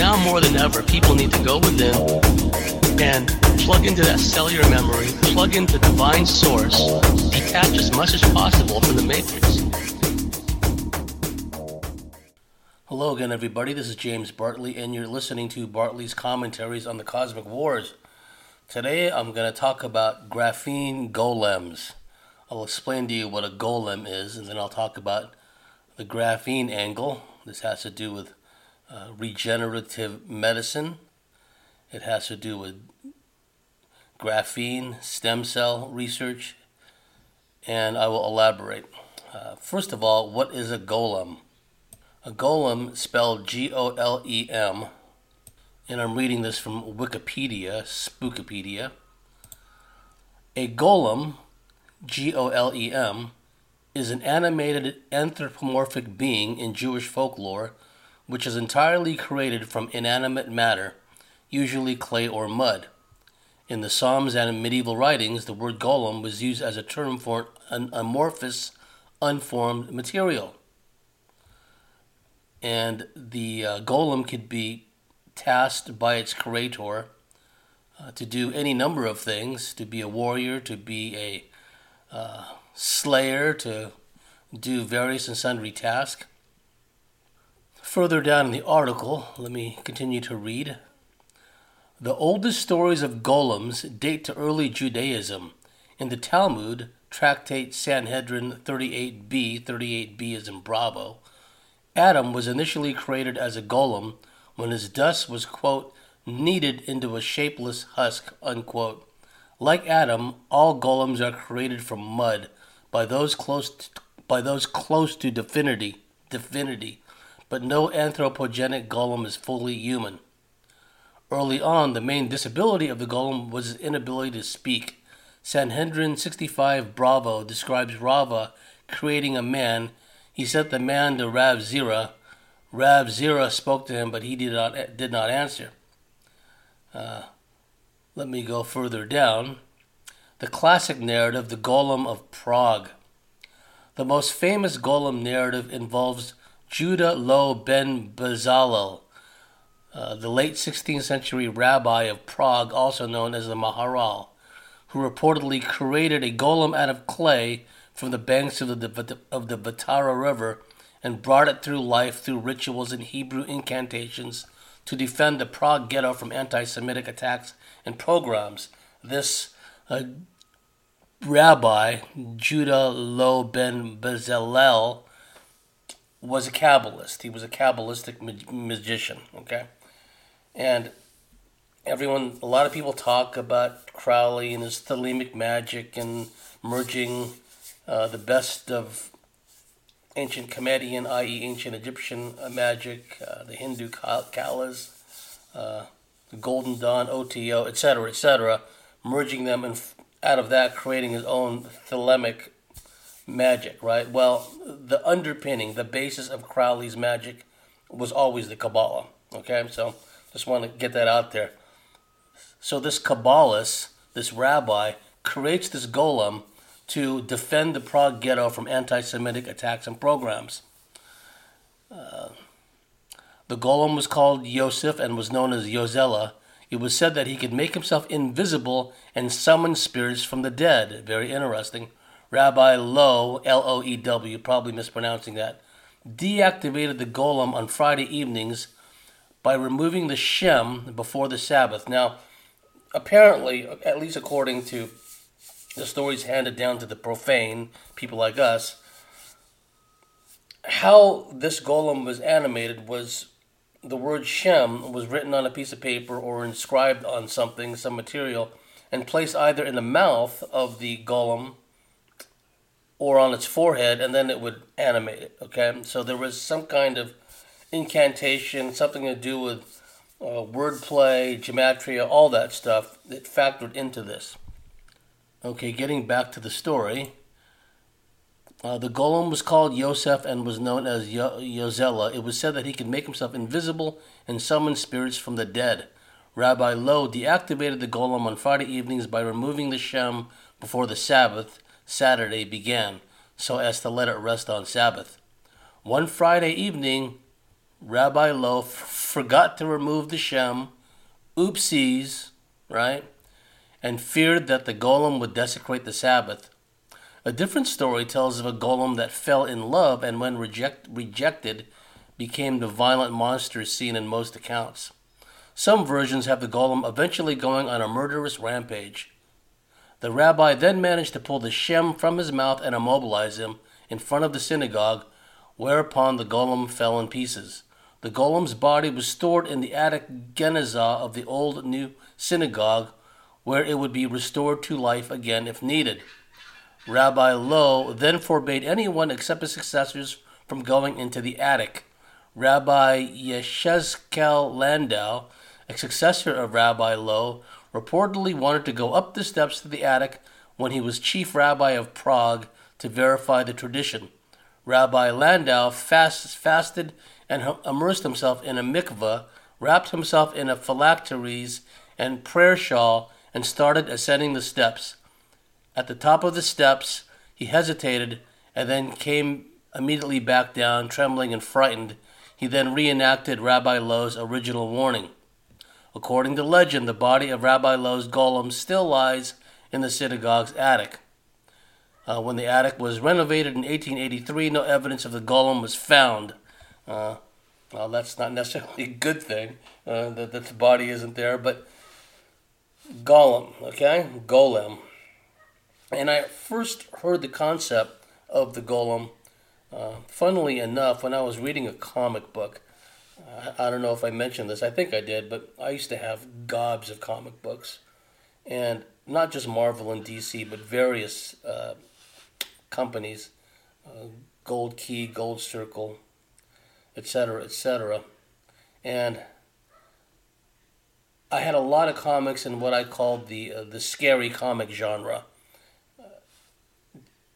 now more than ever, people need to go within and plug into that cellular memory, plug into divine source, detach as much as possible from the matrix. Hello again, everybody. This is James Bartley, and you're listening to Bartley's commentaries on the Cosmic Wars. Today, I'm going to talk about graphene golems. I'll explain to you what a golem is, and then I'll talk about the graphene angle. This has to do with uh, regenerative medicine. It has to do with graphene, stem cell research, and I will elaborate. Uh, first of all, what is a golem? A golem, spelled G O L E M, and I'm reading this from Wikipedia, Spookipedia. A golem, G O L E M, is an animated anthropomorphic being in Jewish folklore which is entirely created from inanimate matter, usually clay or mud. In the Psalms and in medieval writings, the word golem was used as a term for an amorphous, unformed material and the uh, golem could be tasked by its creator uh, to do any number of things to be a warrior, to be a uh, slayer, to do various and sundry tasks. Further down in the article, let me continue to read. The oldest stories of golems date to early Judaism. In the Talmud, Tractate Sanhedrin 38b, 38b is in Bravo, Adam was initially created as a golem when his dust was, quote, kneaded into a shapeless husk, unquote. Like Adam, all golems are created from mud by those close to, by those close to divinity, divinity, but no anthropogenic golem is fully human. Early on, the main disability of the golem was his inability to speak. Sanhedrin 65 Bravo describes Rava creating a man he sent the man to Rav Zira. Rav Zira spoke to him, but he did not did not answer. Uh, let me go further down. The classic narrative, the Golem of Prague. The most famous Golem narrative involves Judah Loew ben Bezalel, uh, the late 16th century rabbi of Prague, also known as the Maharal, who reportedly created a golem out of clay from the banks of the, of the Vltava River and brought it through life through rituals and Hebrew incantations to defend the Prague ghetto from anti Semitic attacks and pogroms. This uh, rabbi, Judah Loew ben Bezalel, was a Kabbalist. He was a Kabbalistic ma- magician, okay? And everyone, a lot of people talk about Crowley and his thelemic magic and merging uh, the best of ancient Akkadian, i.e., ancient Egyptian uh, magic, uh, the Hindu Kalas, uh, the Golden Dawn, OTO, etc., etc., merging them and out of that creating his own thelemic magic, right? Well, the underpinning, the basis of Crowley's magic was always the Kabbalah, okay? So just want to get that out there. So this Kabbalist, this rabbi, creates this golem to defend the Prague ghetto from anti Semitic attacks and pogroms. Uh, the golem was called Yosef and was known as Yozela. It was said that he could make himself invisible and summon spirits from the dead. Very interesting. Rabbi Loew, L O E W, probably mispronouncing that, deactivated the golem on Friday evenings by removing the Shem before the Sabbath. Now, apparently, at least according to the stories handed down to the profane, people like us, how this golem was animated was the word Shem was written on a piece of paper or inscribed on something, some material, and placed either in the mouth of the golem or on its forehead, and then it would animate it. Okay, so there was some kind of incantation, something to do with uh, wordplay, gematria, all that stuff that factored into this. Okay, getting back to the story. Uh, the golem was called Yosef and was known as Yo- Yozela. It was said that he could make himself invisible and summon spirits from the dead. Rabbi Loew deactivated the golem on Friday evenings by removing the Shem before the Sabbath, Saturday, began, so as to let it rest on Sabbath. One Friday evening, Rabbi Loew f- forgot to remove the Shem, oopsies, right? And feared that the golem would desecrate the Sabbath. A different story tells of a golem that fell in love and, when reject, rejected, became the violent monster seen in most accounts. Some versions have the golem eventually going on a murderous rampage. The rabbi then managed to pull the Shem from his mouth and immobilize him in front of the synagogue, whereupon the golem fell in pieces. The golem's body was stored in the attic genizah of the old new synagogue, where it would be restored to life again if needed. Rabbi Loew then forbade anyone except his successors from going into the attic. Rabbi Yechezkel Landau, a successor of Rabbi Loew, reportedly wanted to go up the steps to the attic when he was chief rabbi of Prague to verify the tradition. Rabbi Landau fast, fasted and immersed himself in a mikveh, wrapped himself in a phylacteries and prayer shawl, and started ascending the steps. At the top of the steps, he hesitated and then came immediately back down, trembling and frightened. He then reenacted Rabbi Loew's original warning. According to legend, the body of Rabbi Loew's golem still lies in the synagogue's attic. Uh, when the attic was renovated in 1883, no evidence of the golem was found. Uh, well, that's not necessarily a good thing uh, that, that the body isn't there, but golem, okay? Golem. And I first heard the concept of the golem, uh, funnily enough, when I was reading a comic book. I don't know if I mentioned this. I think I did, but I used to have gobs of comic books, and not just Marvel and DC, but various uh, companies, uh, Gold Key, Gold Circle, etc., etc. And I had a lot of comics in what I called the uh, the scary comic genre.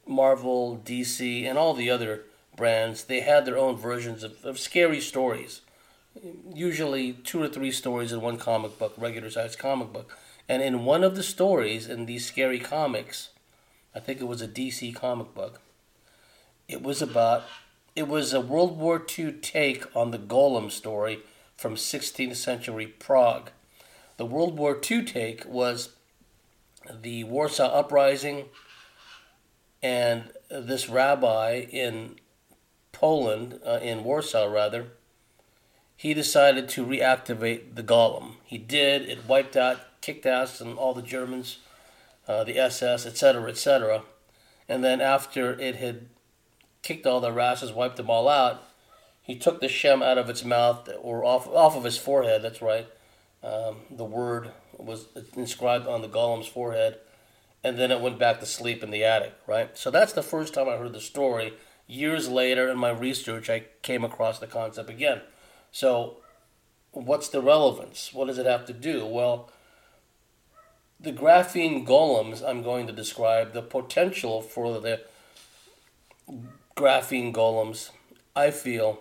Marvel, DC, and all the other brands, they had their own versions of, of scary stories usually two or three stories in one comic book, regular sized comic book. And in one of the stories in these scary comics, I think it was a DC comic book, it was about, it was a World War II take on the Golem story from 16th century Prague. The World War II take was the Warsaw Uprising and this rabbi in Poland, uh, in Warsaw rather, he decided to reactivate the Golem. He did. It wiped out, kicked ass, and all the Germans, uh, the SS, etc., etc. And then after it had kicked all their asses, wiped them all out, he took the shem out of its mouth or off off of his forehead. That's right. Um, the word was inscribed on the golem's forehead, and then it went back to sleep in the attic. Right. So that's the first time I heard the story. Years later, in my research, I came across the concept again. So, what's the relevance? What does it have to do? Well, the graphene golems I'm going to describe, the potential for the graphene golems, I feel,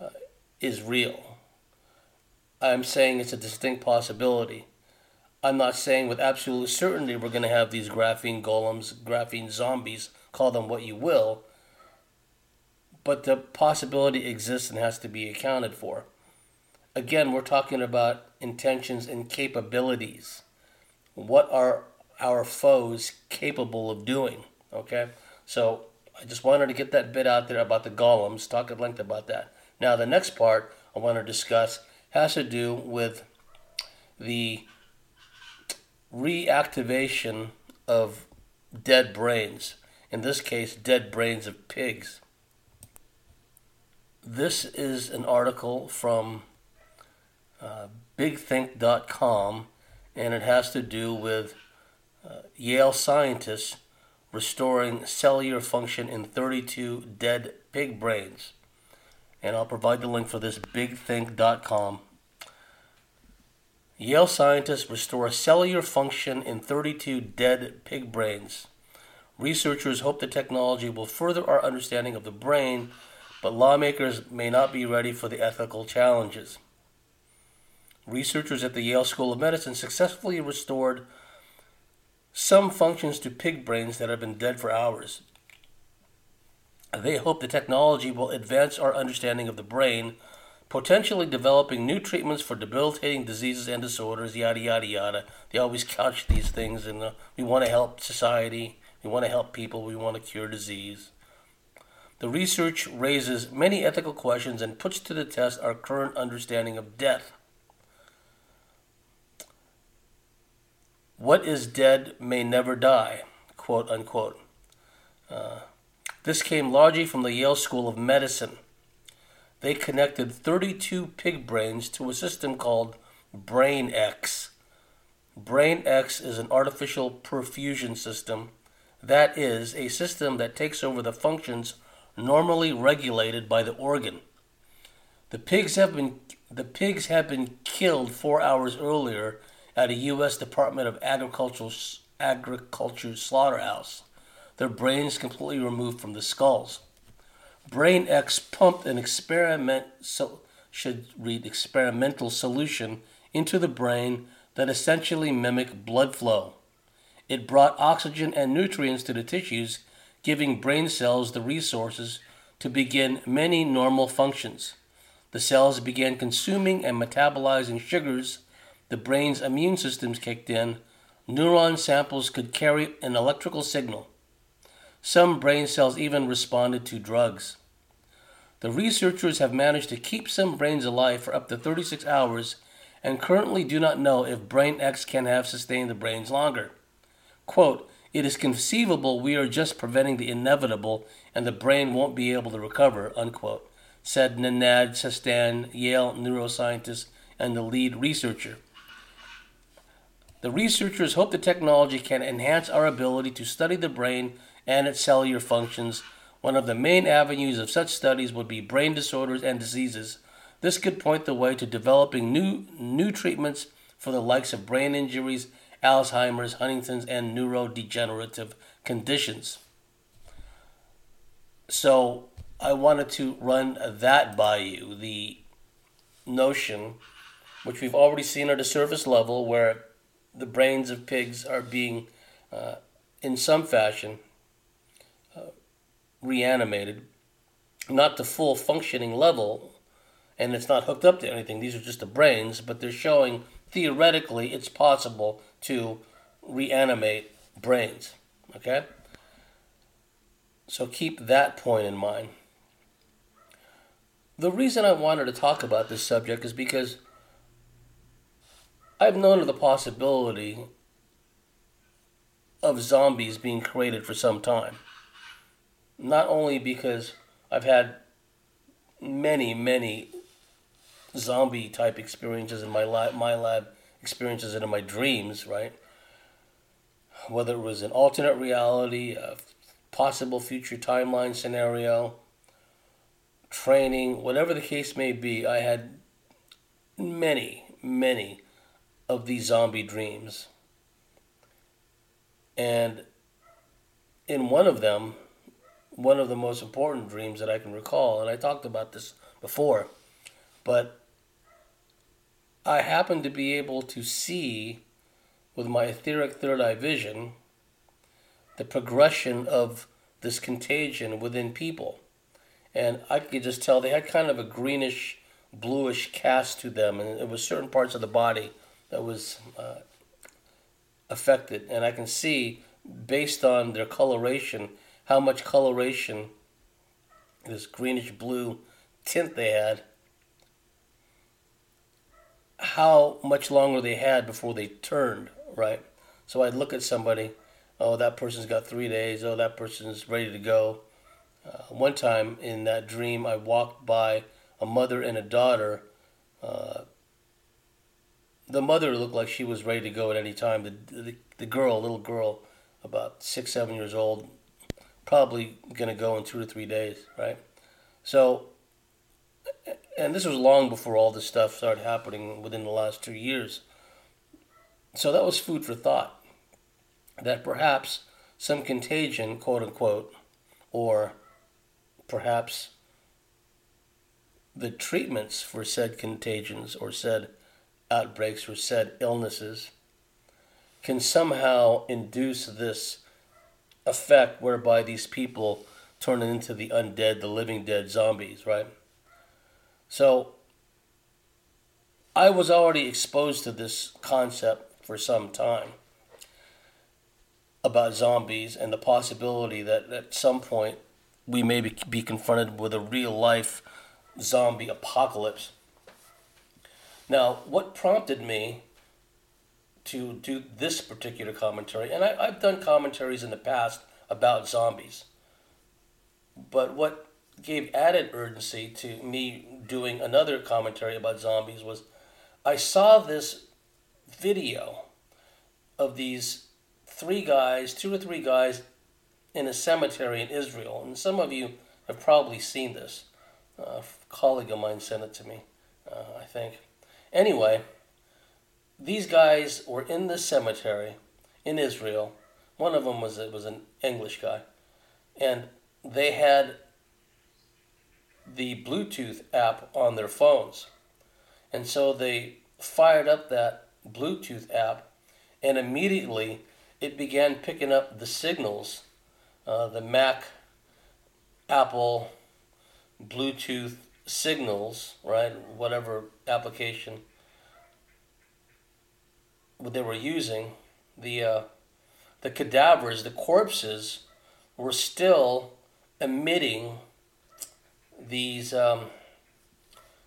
uh, is real. I'm saying it's a distinct possibility. I'm not saying with absolute certainty we're going to have these graphene golems, graphene zombies, call them what you will, but the possibility exists and has to be accounted for. Again, we're talking about intentions and capabilities. What are our foes capable of doing? Okay, so I just wanted to get that bit out there about the golems, talk at length about that. Now, the next part I want to discuss has to do with the reactivation of dead brains, in this case, dead brains of pigs. This is an article from uh, bigthink.com, and it has to do with uh, Yale scientists restoring cellular function in 32 dead pig brains. And I'll provide the link for this bigthink.com. Yale scientists restore cellular function in 32 dead pig brains. Researchers hope the technology will further our understanding of the brain but lawmakers may not be ready for the ethical challenges. Researchers at the Yale School of Medicine successfully restored some functions to pig brains that have been dead for hours. They hope the technology will advance our understanding of the brain, potentially developing new treatments for debilitating diseases and disorders, yada, yada, yada. They always couch these things, uh, we want to help society, we want to help people, we want to cure disease. The research raises many ethical questions and puts to the test our current understanding of death. What is dead may never die, quote unquote. Uh, this came largely from the Yale School of Medicine. They connected 32 pig brains to a system called BrainEx. BrainEx is an artificial perfusion system, that is, a system that takes over the functions normally regulated by the organ. The pigs have been the pigs have been killed four hours earlier at a U.S. Department of Agricultural agriculture slaughterhouse. Their brains completely removed from the skulls. BrainEx pumped an experiment so should read experimental solution into the brain that essentially mimicked blood flow. It brought oxygen and nutrients to the tissues giving brain cells the resources to begin many normal functions. The cells began consuming and metabolizing sugars. The brain's immune systems kicked in. Neuron samples could carry an electrical signal. Some brain cells even responded to drugs. The researchers have managed to keep some brains alive for up to 36 hours and currently do not know if BrainEx can have sustained the brains longer. Quote, it is conceivable we are just preventing the inevitable and the brain won't be able to recover, unquote, said Nenad Sestan, Yale neuroscientist and the lead researcher. The researchers hope the technology can enhance our ability to study the brain and its cellular functions. One of the main avenues of such studies would be brain disorders and diseases. This could point the way to developing new, new treatments for the likes of brain injuries Alzheimer's, Huntington's, and neurodegenerative conditions. So I wanted to run that by you the notion, which we've already seen at a surface level, where the brains of pigs are being, uh, in some fashion, uh, reanimated, not to full functioning level, and it's not hooked up to anything. These are just the brains, but they're showing theoretically it's possible to reanimate brains. Okay? So keep that point in mind. The reason I wanted to talk about this subject is because I've known of the possibility of zombies being created for some time. Not only because I've had many, many zombie type experiences in my lab, my lab experiences and in my dreams, right? Whether it was an alternate reality, a possible future timeline scenario, training, whatever the case may be, I had many, many of these zombie dreams. And in one of them, one of the most important dreams that I can recall, and I talked about this before, but I happen to be able to see with my etheric third eye vision the progression of this contagion within people. And I could just tell they had kind of a greenish, bluish cast to them, and it was certain parts of the body that was uh, affected. And I can see, based on their coloration, how much coloration, this greenish blue tint they had, how much longer they had before they turned, right? So I'd look at somebody, oh, that person's got three days, oh, that person's ready to go. Uh, one time in that dream, I walked by a mother and a daughter. Uh, the mother looked like she was ready to go at any time. The, the, the girl, little girl, about six, seven years old, probably going to go in two to three days, right? So and this was long before all this stuff started happening within the last two years. So that was food for thought. That perhaps some contagion, quote unquote, or perhaps the treatments for said contagions or said outbreaks or said illnesses can somehow induce this effect whereby these people turn into the undead, the living dead zombies, right? So I was already exposed to this concept for some time about zombies and the possibility that at some point we may be confronted with a real life zombie apocalypse. Now, what prompted me to do this particular commentary, and I, have done commentaries in the past about zombies, but what gave added urgency to me doing another commentary about zombies was I saw this video of these three guys, two or three guys in a cemetery in Israel. And some of you have probably seen this. a colleague of mine sent it to me, uh, I think. Anyway, these guys were in this cemetery in Israel. One of them was it was an English guy, and they had the Bluetooth app on their phones. And so they fired up that Bluetooth app, and immediately it began picking up the signals, uh, the Mac, Apple, Bluetooth signals, right? Whatever application they were using, the uh, the cadavers, the corpses, were still emitting these um,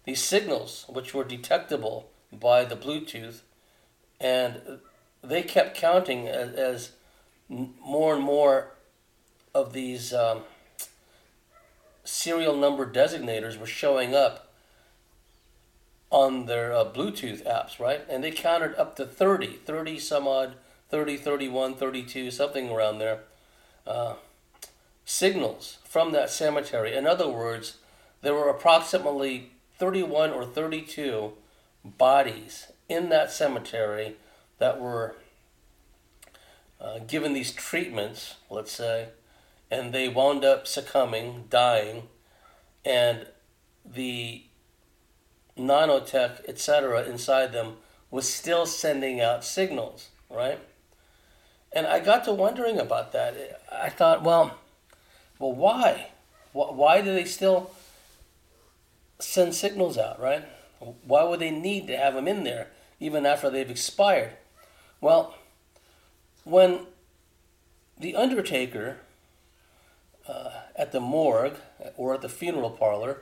these signals, which were detectable by the Bluetooth, and they kept counting as, as more and more of these um, serial number designators were showing up on their uh, Bluetooth apps, right? And they counted up to 30, 30 some odd, 30, 31, 32, something around there, uh, signals from that cemetery. In other words, there were approximately 31 or 32 bodies in that cemetery that were uh, given these treatments, let's say, and they wound up succumbing, dying, and the nanotech, etc., inside them was still sending out signals, right? And I got to wondering about that. I thought, well, well, why? Why do they still send signals out, right? Why would they need to have them in there even after they've expired? Well, when the undertaker uh, at the morgue or at the funeral parlor,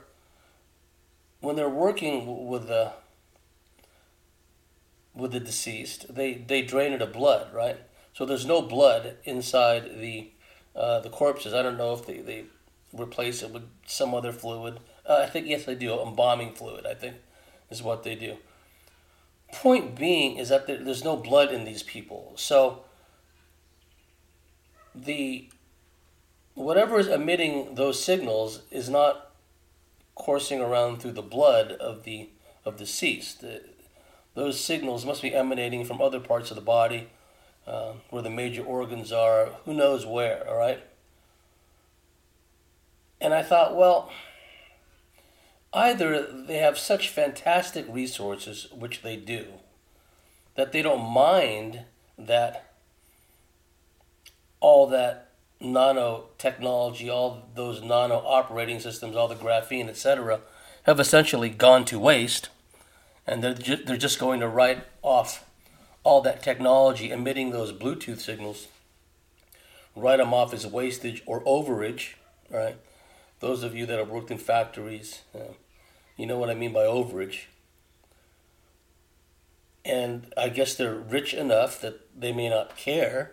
when they're working with the with the deceased, they they drain it of blood, right? So there's no blood inside the uh, the corpses. I don't know if they, they replace it with some other fluid. Uh, I think yes, they do embalming fluid. I think is what they do. Point being is that there, there's no blood in these people, so the whatever is emitting those signals is not coursing around through the blood of the of the deceased. those signals must be emanating from other parts of the body, uh, where the major organs are. Who knows where? All right. And I thought, well either they have such fantastic resources, which they do, that they don't mind that all that nanotechnology, all those nano operating systems, all the graphene, etc., have essentially gone to waste, and they're, ju- they're just going to write off all that technology emitting those Bluetooth signals, write them off as wastage or overage, right? Those of you that have worked in factories, uh, you know what I mean by overage. And I guess they're rich enough that they may not care.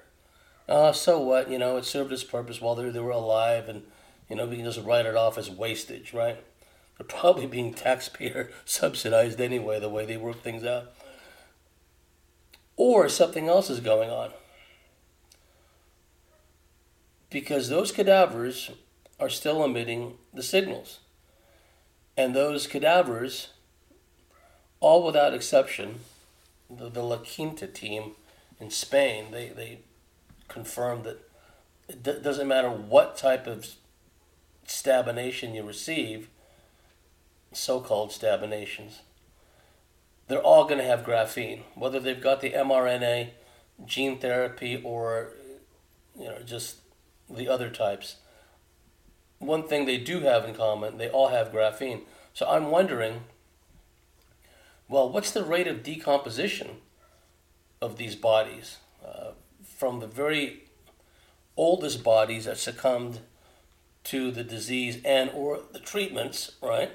Uh, so what? You know, it served its purpose while they, they were alive, and, you know, we can just write it off as wastage, right? They're probably being taxpayer subsidized anyway, the way they work things out. Or something else is going on. Because those cadavers are still emitting the signals. And those cadavers, all without exception, the, the La Quinta team in Spain, they, they confirmed that it d- doesn't matter what type of stabination you receive, so called stabinations, they're all going to have graphene, whether they've got the mRNA, gene therapy, or you know just the other types one thing they do have in common, they all have graphene. So I'm wondering Well, what's the rate of decomposition of these bodies uh, from the very oldest bodies that succumbed to the disease and or the treatments, right?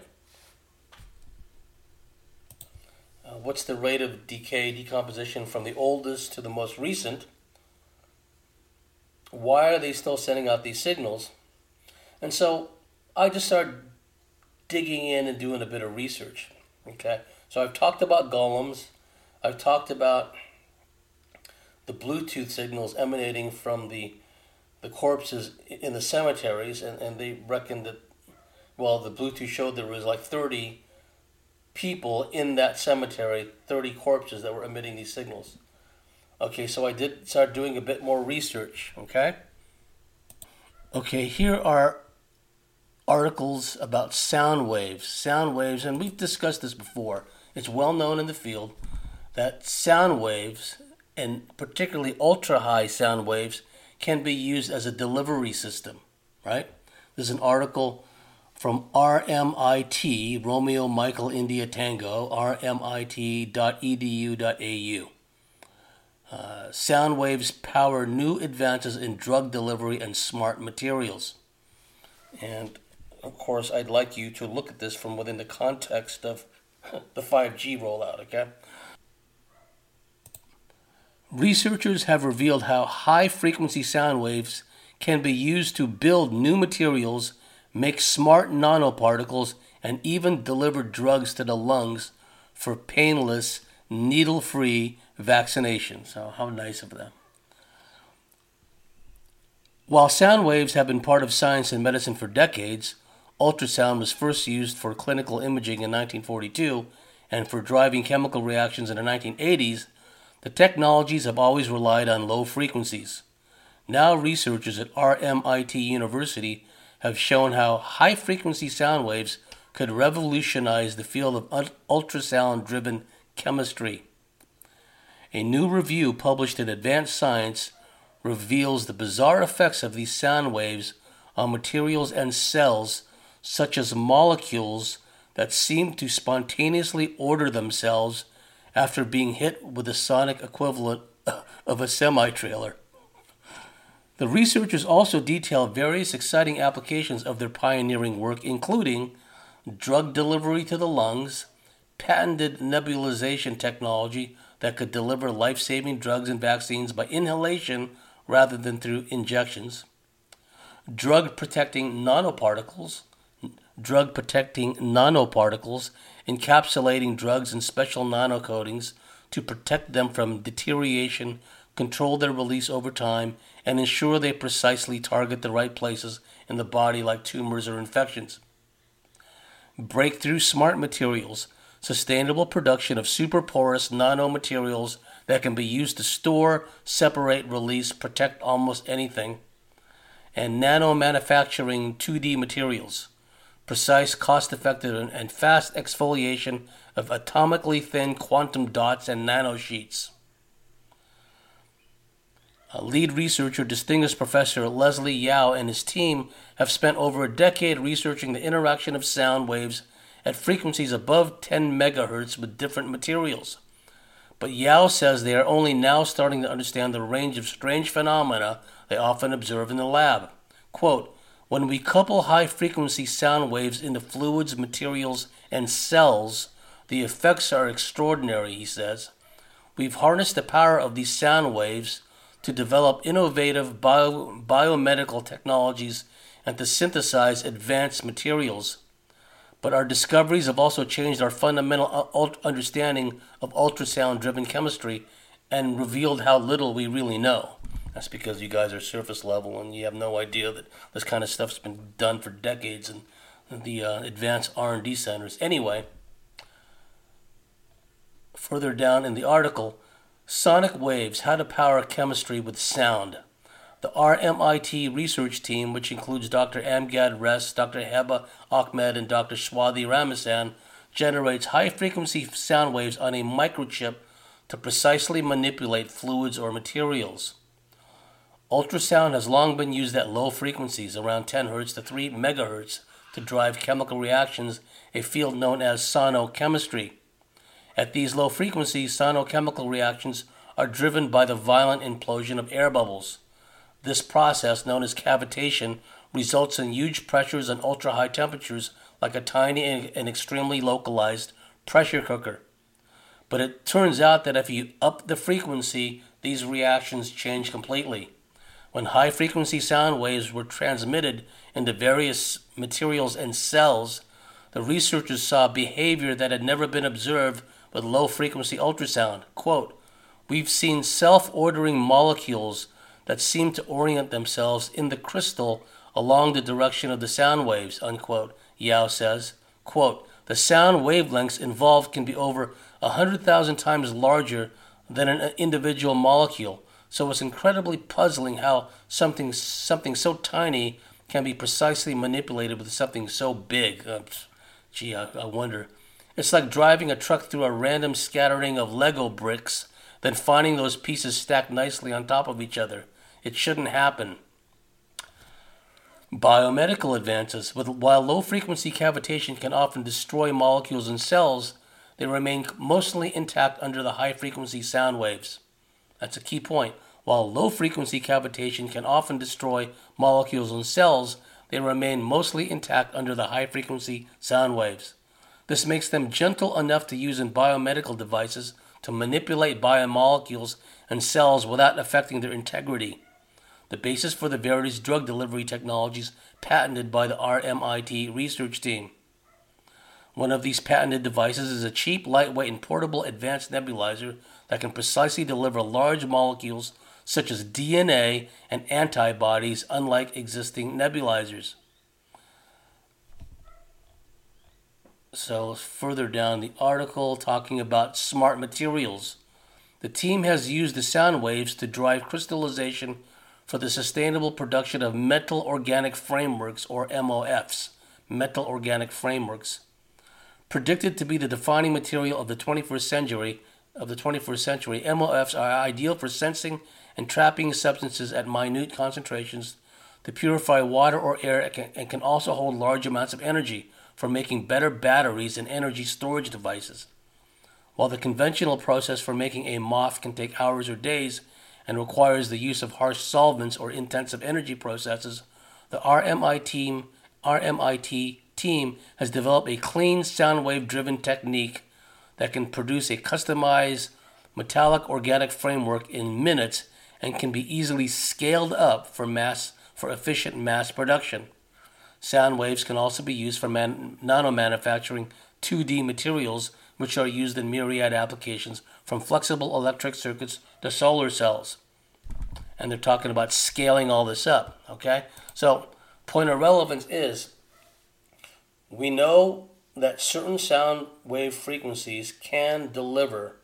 Uh, what's the rate of decay, decomposition from the oldest to the most recent? Why are they still sending out these signals? And so I just started digging in and doing a bit of research. Okay, so I've talked about golems, I've talked about the Bluetooth signals emanating from the the corpses in the cemeteries, and, and they reckoned that, well, the Bluetooth showed there was like 30 people in that cemetery, 30 corpses that were emitting these signals. Okay, so I did start doing a bit more research, okay? Okay, here are articles about sound waves. Sound waves, and we've discussed this before. It's well known in the field that sound waves, and particularly ultra high sound waves, can be used as a delivery system, right? There's an article from RMIT, Romeo Michael India Tango, rmit.edu.au. Uh, sound waves power new advances in drug delivery and smart materials. And of course, I'd like you to look at this from within the context of the 5G rollout, okay? Researchers have revealed how high frequency sound waves can be used to build new materials, make smart nanoparticles, and even deliver drugs to the lungs for painless, needle free vaccination. So, how nice of them. While sound waves have been part of science and medicine for decades, ultrasound was first used for clinical imaging in 1942 and for driving chemical reactions in the 1980s the technologies have always relied on low frequencies. Now, researchers at RMIT University have shown how high frequency sound waves could revolutionize the field of ultrasound driven chemistry. A new review published in Advanced Science reveals the bizarre effects of these sound waves on materials and cells, such as molecules that seem to spontaneously order themselves after being hit with the sonic equivalent of a semi trailer. The researchers also detail various exciting applications of their pioneering work, including drug delivery to the lungs, patented nebulization technology that could deliver life saving drugs and vaccines by inhalation rather than through injections, drug protecting nanoparticles, drug protecting nanoparticles encapsulating drugs in special nanocoatings to protect them from deterioration, control their release over time, and ensure they precisely target the right places in the body like tumors or infections. Breakthrough smart materials, sustainable production of super superporous nanomaterials that can be used to store, separate, release, protect almost anything, and nano manufacturing 2D materials precise, cost effective, and fast exfoliation of atomically thin quantum dots and nanosheets. A lead researcher, distinguished Professor Leslie Yeo, and his team have spent over a decade researching the interaction of sound waves at frequencies above 10 megahertz with different materials. But Yeo says they are only now starting to understand the range of strange phenomena they often observe in the lab. Quote, when we couple high frequency sound waves into fluids, materials, and cells, the effects are extraordinary, he says. We've harnessed the power of these sound waves to develop innovative bio, biomedical technologies and to synthesize advanced materials. But our discoveries have also changed our fundamental understanding of ultrasound driven chemistry and revealed how little we really know. That's because you guys are surface level and you have no idea that this kind of stuff's been done for decades in the uh, advanced R&D centers. Anyway, further down in the article, sonic waves: how to power chemistry with sound. The RMIT research team, which includes Dr. Amgad Rezk, Dr. Heba Ahmed, and Dr. Shwathy Ramesan, generates high frequency sound waves on a microchip to precisely manipulate fluids or materials. Ultrasound has long been used at low frequencies, around 10 Hz to 3 MHz, to drive chemical reactions, a field known as sonochemistry. At these low frequencies, sonochemical reactions are driven by the violent implosion of air bubbles. This process, known as cavitation, results in huge pressures and ultra high temperatures like a tiny and extremely localized pressure cooker. But it turns out that if you up the frequency, these reactions change completely. When high frequency sound waves were transmitted into various materials and cells, the researchers saw behavior that had never been observed with low frequency ultrasound. Quote, We've seen self ordering molecules that seem to orient themselves in the crystal along the direction of the sound waves, unquote, Yeo says. Quote, the sound wavelengths involved can be over 100,000 times larger than an individual molecule, so it's incredibly puzzling how something, something so tiny can be precisely manipulated with something so big. Uh, gee, I, I wonder. It's like driving a truck through a random scattering of Lego bricks, then finding those pieces stacked nicely on top of each other. It shouldn't happen. Biomedical advances. With, while low frequency cavitation can often destroy molecules and cells, they remain mostly intact under the high frequency sound waves. That's a key point. While low frequency cavitation can often destroy molecules and cells, they remain mostly intact under the high frequency sound waves. This makes them gentle enough to use in biomedical devices to manipulate biomolecules and cells without affecting their integrity. The basis for the various drug delivery technologies patented by the RMIT research team. One of these patented devices is a cheap, lightweight, and portable advanced nebulizer that can precisely deliver large molecules such as DNA and antibodies, unlike existing nebulizers. So, further down the article, talking about smart materials. The team has used the sound waves to drive crystallization for the sustainable production of metal organic frameworks, or MOFs. Metal organic frameworks. Predicted to be the defining material of the 21st century, of the 21st century, MOFs are ideal for sensing trapping substances at minute concentrations to purify water or air and can also hold large amounts of energy for making better batteries and energy storage devices. While the conventional process for making a MOF can take hours or days and requires the use of harsh solvents or intensive energy processes, the RMI team, RMIT team has developed a clean sound wave driven technique that can produce a customized metallic organic framework in minutes and can be easily scaled up for mass for efficient mass production. Sound waves can also be used for man, nanomanufacturing 2D materials, which are used in myriad applications from flexible electric circuits to solar cells. And they're talking about scaling all this up, okay? So, point of relevance is we know that certain sound wave frequencies can deliver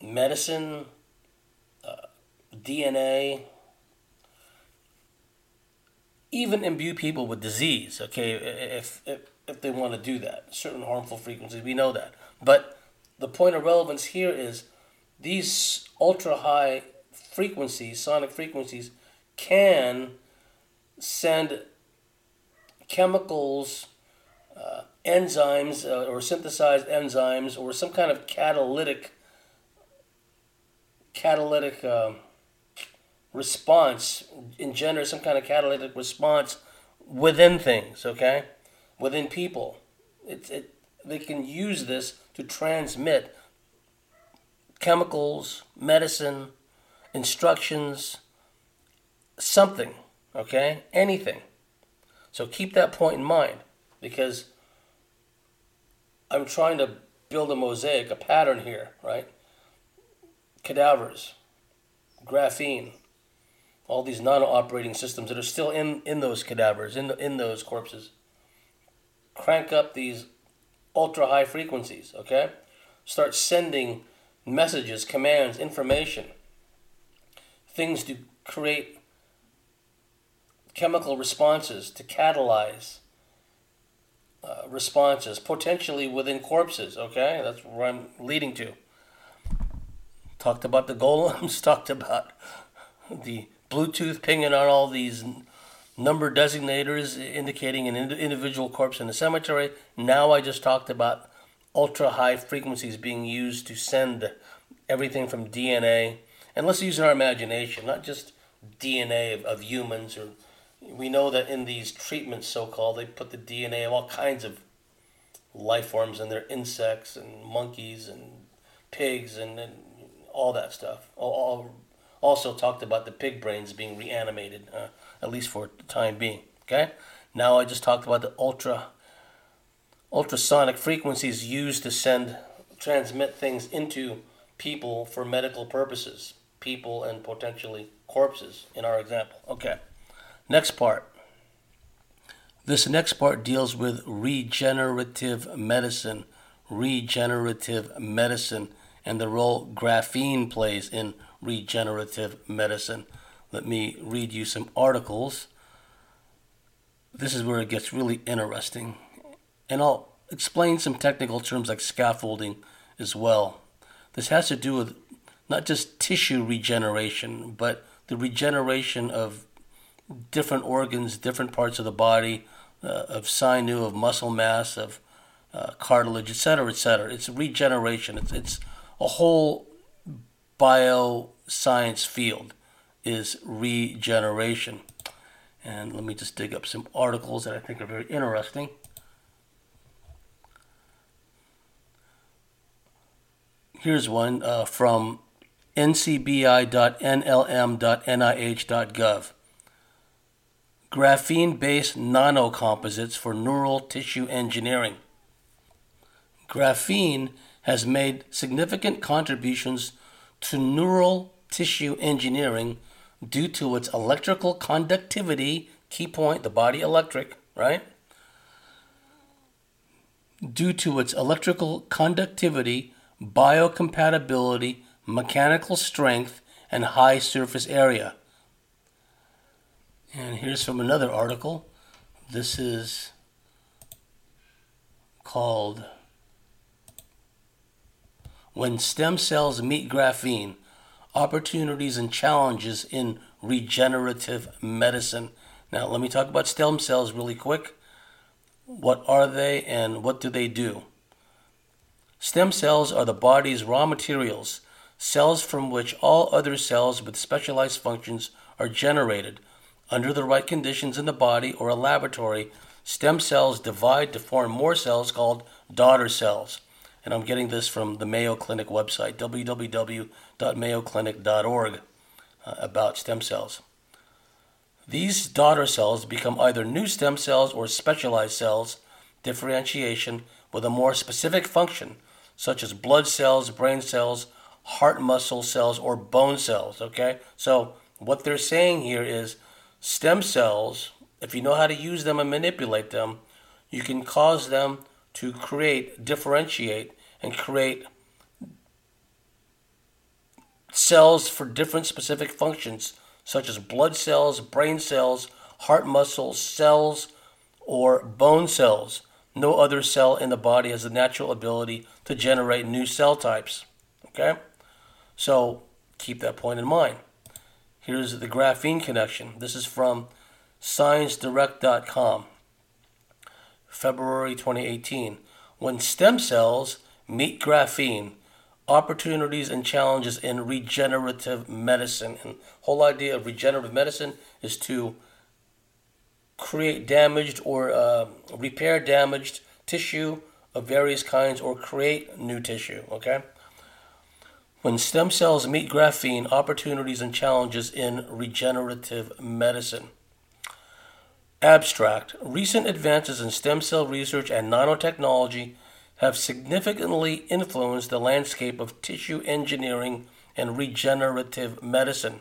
medicine, DNA, even imbue people with disease, okay, if, if, if they want to do that, certain harmful frequencies, we know that. But the point of relevance here is these ultra high frequencies, sonic frequencies, can send chemicals, uh, enzymes, uh, or synthesized enzymes, or some kind of catalytic catalytic. Uh, response, engender some kind of catalytic response within things, okay? Within people. It, it, they can use this to transmit chemicals, medicine, instructions, something, okay? Anything. So keep that point in mind because I'm trying to build a mosaic, a pattern here, right? Cadavers, graphene, all these nano operating systems that are still in, in those cadavers, in, in those corpses. Crank up these ultra high frequencies, okay? Start sending messages, commands, information, things to create chemical responses, to catalyze uh, responses, potentially within corpses, okay? That's where I'm leading to. Talked about the golems, talked about the Bluetooth pinging on all these number designators indicating an individual corpse in a cemetery. Now I just talked about ultra high frequencies being used to send everything from DNA. And let's use our imagination, not just DNA of, of humans. Or we know that in these treatments, so called, they put the DNA of all kinds of life forms in there, insects and monkeys and pigs and, and all that stuff. All, all, also talked about the pig brains being reanimated, uh, at least for the time being. Okay. Now I just talked about the ultra ultrasonic frequencies used to send transmit things into people for medical purposes, people and potentially corpses in our example. Okay. Next part. This next part deals with regenerative medicine, regenerative medicine, and the role graphene plays in regenerative medicine. Let me read you some articles. This is where it gets really interesting. And I'll explain some technical terms like scaffolding as well. This has to do with not just tissue regeneration, but the regeneration of different organs, different parts of the body, uh, of sinew, of muscle mass, of uh, cartilage, etc., etc. It's regeneration. It's, it's a whole bioscience field is regeneration. And let me just dig up some articles that I think are very interesting. Here's one uh, from ncbi.nlm.nih.gov. Graphene based nanocomposites for neural tissue engineering. Graphene has made significant contributions to neural tissue engineering due to its electrical conductivity, key point, the body electric, right? Due to its electrical conductivity, biocompatibility, mechanical strength, and high surface area. And here's from another article. This is called When Stem Cells Meet Graphene Opportunities and Challenges in Regenerative Medicine. Now, let me talk about stem cells really quick. What are they and what do they do? Stem cells are the body's raw materials, cells from which all other cells with specialized functions are generated. Under the right conditions in the body or a laboratory, stem cells divide to form more cells called daughter cells. And I'm getting this from the Mayo Clinic website, www.mayoclinic.org, uh, about stem cells. These daughter cells become either new stem cells or specialized cells, differentiation with a more specific function such as blood cells, brain cells, heart muscle cells, or bone cells. Okay? So, what they're saying here is stem cells, if you know how to use them and manipulate them, you can cause them to create, differentiate, and create cells for different specific functions, such as blood cells, brain cells, heart muscle cells, or bone cells. No other cell in the body has the natural ability to generate new cell types. Okay? So keep that point in mind. Here's the graphene connection. This is from ScienceDirect.com, February 2018. When stem cells meet graphene, opportunities and challenges in regenerative medicine. And whole idea of regenerative medicine is to create damaged or uh, repair damaged tissue of various kinds or create new tissue. Okay? When stem cells meet graphene, opportunities and challenges in regenerative medicine. Abstract Recent advances in stem cell research and nanotechnology have significantly influenced the landscape of tissue engineering and regenerative medicine.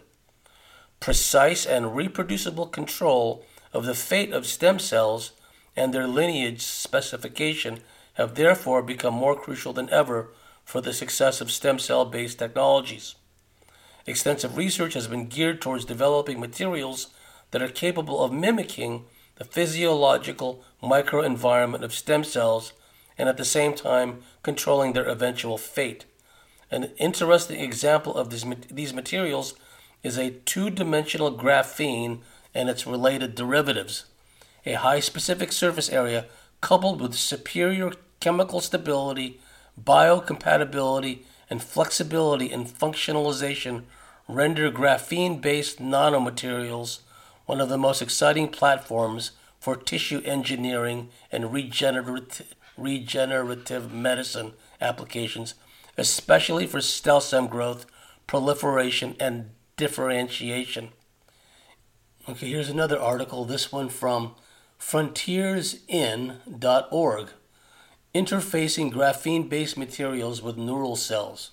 Precise and reproducible control of the fate of stem cells and their lineage specification have therefore become more crucial than ever for the success of stem cell based technologies. Extensive research has been geared towards developing materials that are capable of mimicking the physiological microenvironment of stem cells and at the same time controlling their eventual fate. An interesting example of these materials is a two dimensional graphene and its related derivatives. A high specific surface area coupled with superior chemical stability, biocompatibility, and flexibility in functionalization render graphene based nanomaterials one of the most exciting platforms for tissue engineering and regenerative, regenerative medicine applications, especially for stem cell growth, proliferation, and differentiation. Okay, here's another article, this one from frontiersin.org interfacing graphene based materials with neural cells.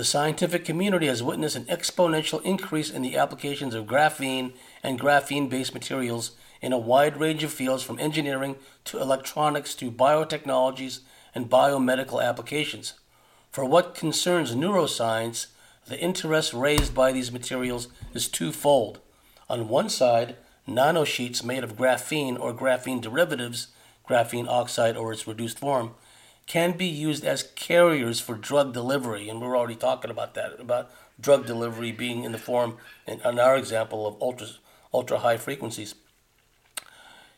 The scientific community has witnessed an exponential increase in the applications of graphene and graphene based materials in a wide range of fields from engineering to electronics to biotechnologies and biomedical applications. For what concerns neuroscience, the interest raised by these materials is twofold. On one side, nanosheets made of graphene or graphene derivatives graphene oxide or its reduced form, can be used as carriers for drug delivery. And we're already talking about that, about drug delivery being in the form, in, in our example, of ultra, ultra high frequencies.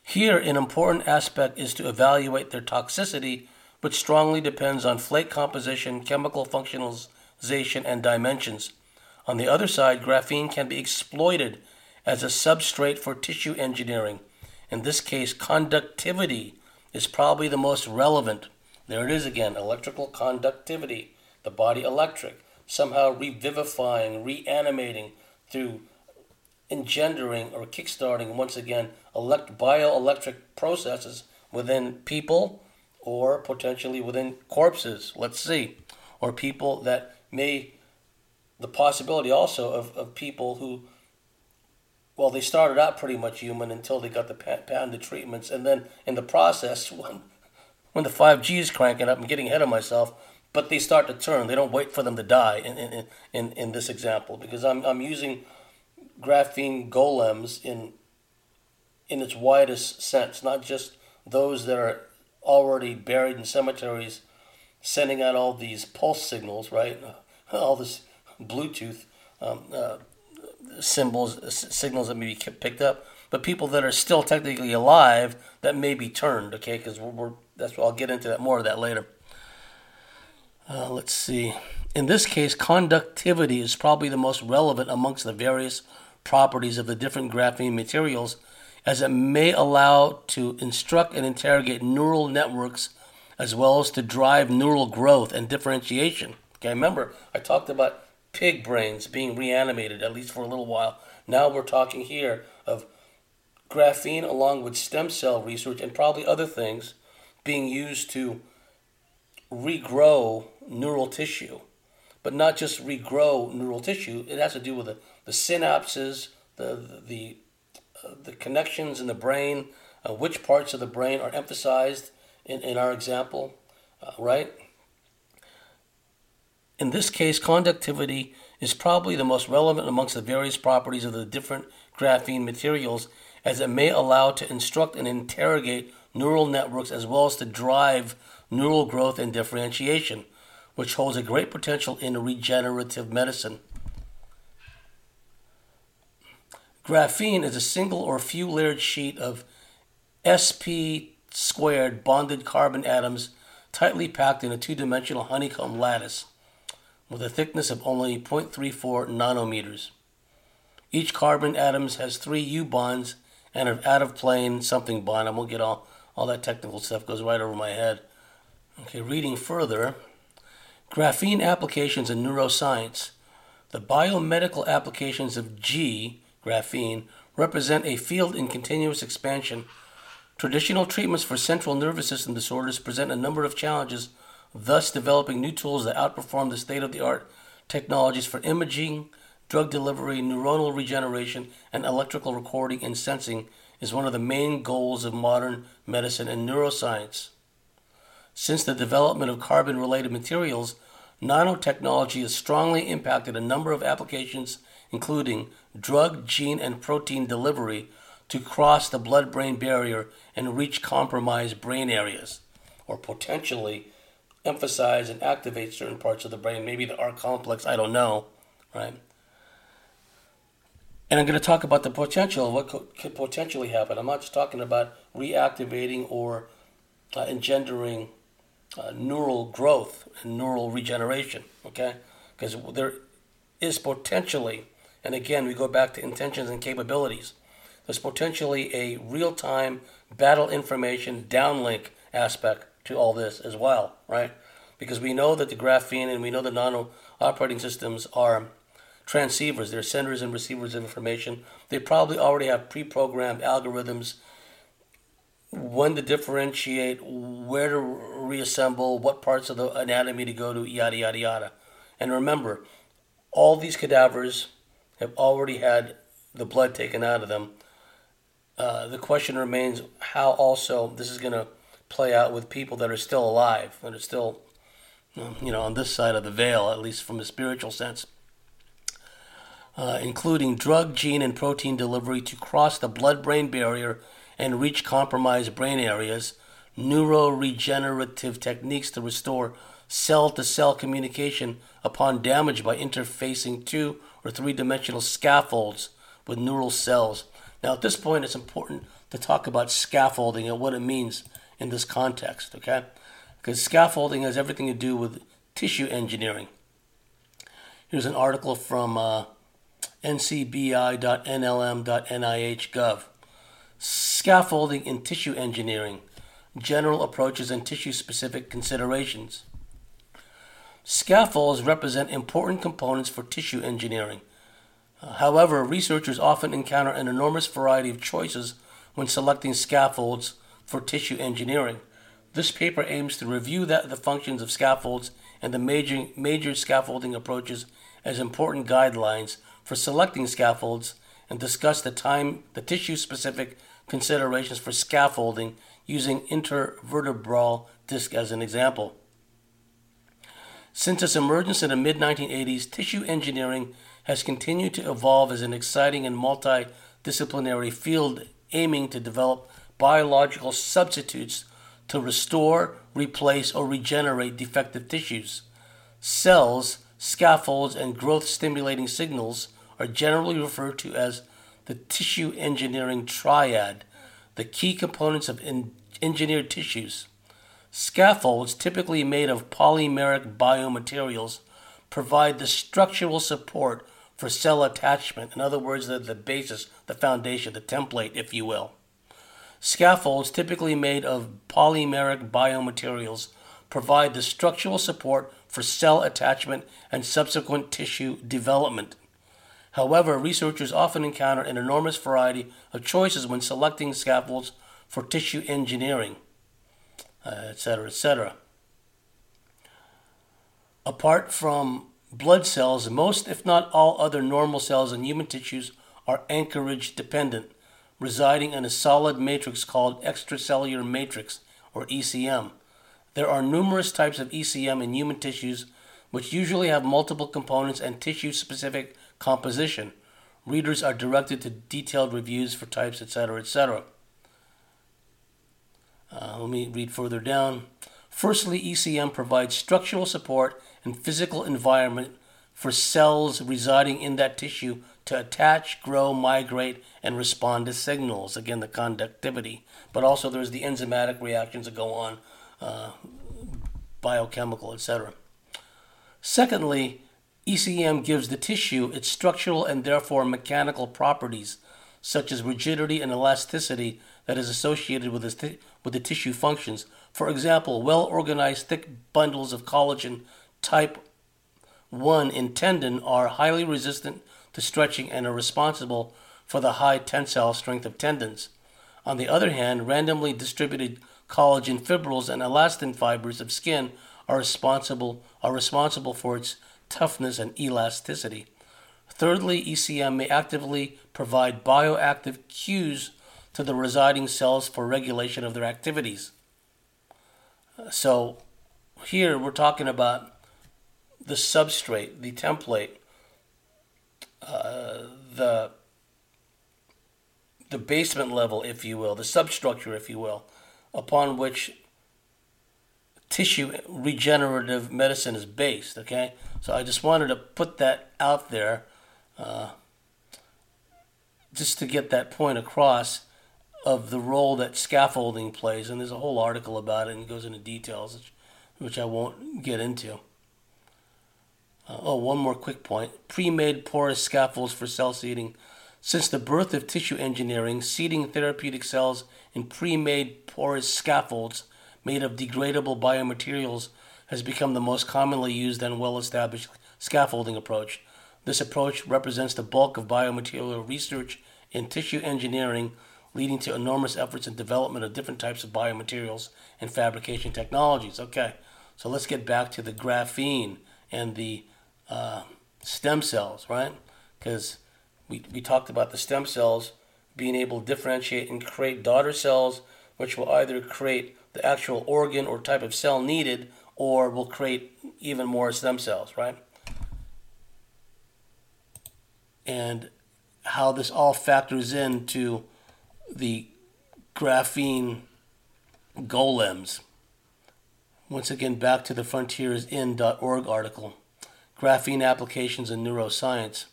Here, an important aspect is to evaluate their toxicity, which strongly depends on flake composition, chemical functionalization, and dimensions. On the other side, graphene can be exploited as a substrate for tissue engineering. In this case, conductivity is probably the most relevant. There it is again electrical conductivity, the body electric, somehow revivifying, reanimating through engendering or kickstarting once again elect- bioelectric processes within people or potentially within corpses, let's see, or people that may, the possibility also of, of people who well, they started out pretty much human until they got the patented treatments, and then in the process, when when the five G is cranking up, I'm getting ahead of myself. But they start to turn. They don't wait for them to die. In in, in, in this example, because I'm I'm using graphene golems in in its widest sense, not just those that are already buried in cemeteries, sending out all these pulse signals, right? All this Bluetooth. Um, uh, symbols, signals that may be picked up, but people that are still technically alive that may be turned. Okay, because we're, we're, that's what I'll get into that more of that later. Uh, let's see. In this case, conductivity is probably the most relevant amongst the various properties of the different graphene materials, as it may allow to instruct and interrogate neural networks as well as to drive neural growth and differentiation. Okay, remember I talked about pig brains being reanimated, at least for a little while. Now we're talking here of graphene along with stem cell research and probably other things being used to regrow neural tissue. But not just regrow neural tissue, it has to do with the, the synapses, the, the, uh, the connections in the brain, uh, which parts of the brain are emphasized in, in our example, uh, right? In this case, conductivity is probably the most relevant amongst the various properties of the different graphene materials, as it may allow to instruct and interrogate neural networks as well as to drive neural growth and differentiation, which holds a great potential in regenerative medicine. Graphene is a single or few layered sheet of sp squared bonded carbon atoms tightly packed in a two dimensional honeycomb lattice with a thickness of only 0.34 nanometers. Each carbon atom has three U bonds and an out of plane something bond. I won't get all, all that technical stuff, goes right over my head. Okay, reading further graphene applications in neuroscience. The biomedical applications of G, graphene, represent a field in continuous expansion. Traditional treatments for central nervous system disorders present a number of challenges thus developing new tools that outperform the state of the art technologies for imaging, drug delivery, neuronal regeneration, and electrical recording and sensing is one of the main goals of modern medicine and neuroscience. Since the development of carbon related materials, nanotechnology has strongly impacted a number of applications, including drug, gene, and protein delivery to cross the blood brain barrier and reach compromised brain areas, or potentially emphasize and activate certain parts of the brain, maybe the R complex, I don't know, right? And I'm going to talk about the potential, what could, could potentially happen. I'm not just talking about reactivating or uh, engendering uh, neural growth and neural regeneration. Okay, because there is potentially, and again we go back to intentions and capabilities. There's potentially a real-time battle information downlink aspect to all this as well, right? Because we know that the graphene and we know the nano operating systems are transceivers, they're senders and receivers of information. They probably already have pre programmed algorithms when to differentiate, where to reassemble, what parts of the anatomy to go to, yada, yada, yada. And remember, all these cadavers have already had the blood taken out of them. Uh, the question remains how also this is going to play out with people that are still alive, that are still, you know, on this side of the veil, at least from a spiritual sense uh, including drug, gene, and protein delivery to cross the blood brain barrier and reach compromised brain areas, neuroregenerative techniques to restore cell to cell communication upon damage by interfacing two or three dimensional scaffolds with neural cells. Now, at this point, it's important to talk about scaffolding and what it means in this context, okay? Because scaffolding has everything to do with tissue engineering. Here's an article from uh, ncbi.nlm.nih.gov. Scaffolding in tissue engineering, general approaches and tissue specific considerations. Scaffolds represent important components for tissue engineering. Uh, however, researchers often encounter an enormous variety of choices when selecting scaffolds for tissue engineering. This paper aims to review that, the functions of scaffolds and the major, major scaffolding approaches as important guidelines for selecting scaffolds and discuss the time the tissue specific considerations for scaffolding using intervertebral disc as an example. Since its emergence in the mid 1980s, tissue engineering has continued to evolve as an exciting and multidisciplinary field aiming to develop biological substitutes to restore, replace, or regenerate defective tissues. Cells scaffolds, and growth stimulating signals are generally referred to as the tissue engineering triad, the key components of in- engineered tissues. Scaffolds, typically made of polymeric biomaterials, provide the structural support for cell attachment. In other words, the basis, the foundation, the template, if you will. Scaffolds, typically made of polymeric biomaterials, provide the structural support for cell attachment and subsequent tissue development. However, researchers often encounter an enormous variety of choices when selecting scaffolds for tissue engineering, etc., uh, etc. Et Apart from blood cells, most, if not all, other normal cells in human tissues are anchorage dependent, residing in a solid matrix called extracellular matrix, or ECM. There are numerous types of ECM in human tissues, which usually have multiple components and tissue specific composition. Readers are directed to detailed reviews for types, etc., etc. Uh, let me read further down. Firstly, ECM provides structural support and physical environment for cells residing in that tissue to attach, grow, migrate, and respond to signals. Again, the conductivity. But also, there's the enzymatic reactions that go on uh, biochemical, etc. Secondly, ECM gives the tissue its structural and therefore mechanical properties, such as rigidity and elasticity, that is associated with, the, with the tissue functions. For example, well organized thick bundles of collagen type 1 in tendon are highly resistant to stretching and are responsible for the high tensile strength of tendons. On the other hand, randomly distributed collagen fibrils and elastin fibers of skin are responsible are responsible for its toughness and elasticity. Thirdly, ECM may actively provide bioactive cues to the residing cells for regulation of their activities. So, here we're talking about the substrate, the template, uh, the the basement level, if you will, the substructure, if you will, upon which tissue regenerative medicine is based. Okay, so I just wanted to put that out there, uh, just to get that point across. of the role that scaffolding plays, and there's a whole article about it and it goes into details, which, which I won't get into. Uh, oh, one more quick point. Pre-made porous scaffolds for cell seeding. Since the birth of tissue engineering, seeding therapeutic cells in pre-made porous scaffolds made of degradable biomaterials has become the most commonly used and well-established scaffolding approach. This approach represents the bulk of biomaterial research in tissue engineering, leading to enormous efforts in development of different types of biomaterials and fabrication technologies. Okay, so let's get back to the graphene and the uh, stem cells, right? Because we, we talked about the stem cells being able to differentiate and create daughter cells, which will either create the actual organ or type of cell needed, or will create even more stem cells, right? And how this all factors into the graphene golems. Once again, back to the frontiersin.org article Graphene Applications in Neuroscience.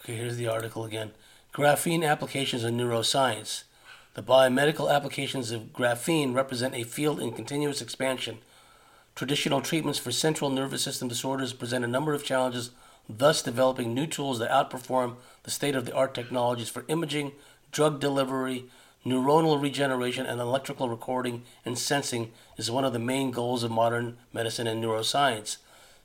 Okay, here's the article again. Graphene Applications in Neuroscience. The biomedical applications of graphene represent a field in continuous expansion. Traditional treatments for central nervous system disorders present a number of challenges, thus, developing new tools that outperform the state of the art technologies for imaging, drug delivery, neuronal regeneration, and electrical recording and sensing is one of the main goals of modern medicine and neuroscience.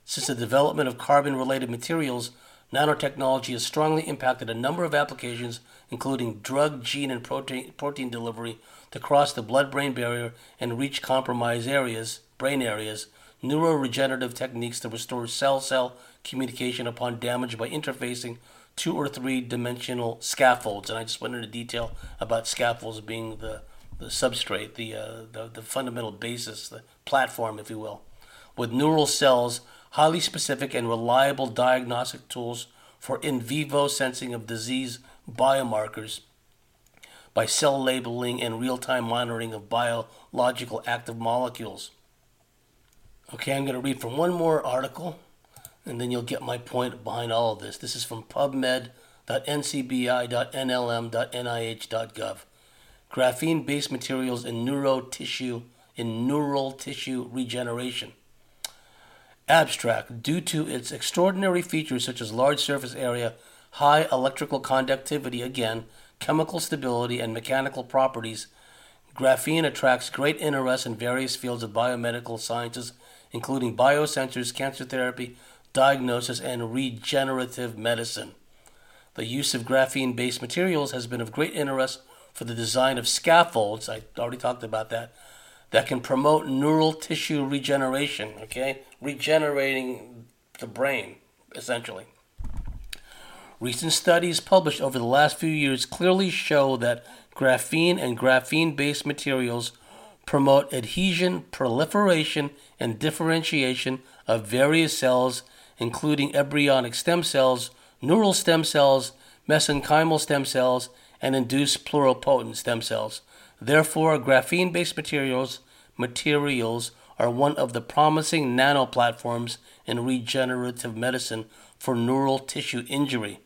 Since the development of carbon related materials, nanotechnology has strongly impacted a number of applications, including drug, gene, and protein, protein delivery to cross the blood brain barrier and reach compromised areas, brain areas, neuroregenerative techniques to restore cell cell communication upon damage by interfacing two or three dimensional scaffolds. And I just went into detail about scaffolds being the, the substrate, the, uh, the, the fundamental basis, the platform, if you will. With neural cells, highly specific and reliable diagnostic tools for in vivo sensing of disease biomarkers by cell labeling and real time monitoring of biological active molecules. Okay, I'm going to read from one more article and then you'll get my point behind all of this. This is from pubmed.ncbi.nlm.nih.gov. Graphene based materials in neuro tissue in neural tissue regeneration. Abstract, due to its extraordinary features such as large surface area, high electrical conductivity, again, chemical stability, and mechanical properties, graphene attracts great interest in various fields of biomedical sciences, including biosensors, cancer therapy, diagnosis, and regenerative medicine. The use of graphene based materials has been of great interest for the design of scaffolds, I already talked about that, that can promote neural tissue regeneration, okay? Regenerating the brain, essentially. Recent studies published over the last few years clearly show that graphene and graphene based materials promote adhesion, proliferation, and differentiation of various cells, including embryonic stem cells, neural stem cells, mesenchymal stem cells, and induced pluripotent stem cells. Therefore, graphene-based materials materials are one of the promising nano platforms in regenerative medicine for neural tissue injury.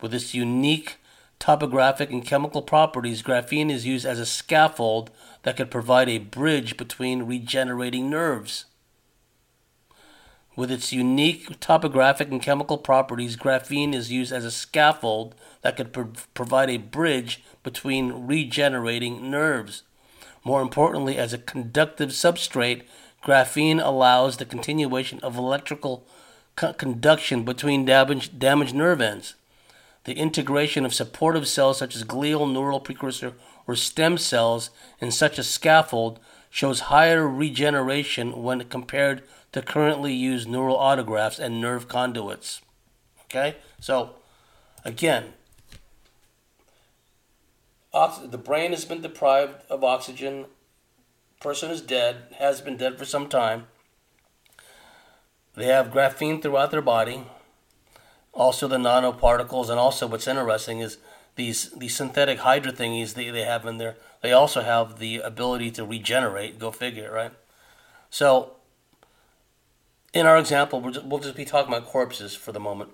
With its unique topographic and chemical properties, graphene is used as a scaffold that could provide a bridge between regenerating nerves. With its unique topographic and chemical properties, graphene is used as a scaffold that could pro- provide a bridge between regenerating nerves. More importantly, as a conductive substrate, graphene allows the continuation of electrical co- conduction between damaged, damaged nerve ends. The integration of supportive cells such as glial neural precursor or stem cells in such a scaffold shows higher regeneration when compared to currently use neural autografts and nerve conduits. Okay? So, again, ox- the brain has been deprived of oxygen. Person is dead, has been dead for some time. They have graphene throughout their body. Also, the nanoparticles, and also what's interesting is these these synthetic hydra thingies they, they have in there. They also have the ability to regenerate. Go figure, right? So in our example, we'll just, we'll just be talking about corpses for the moment.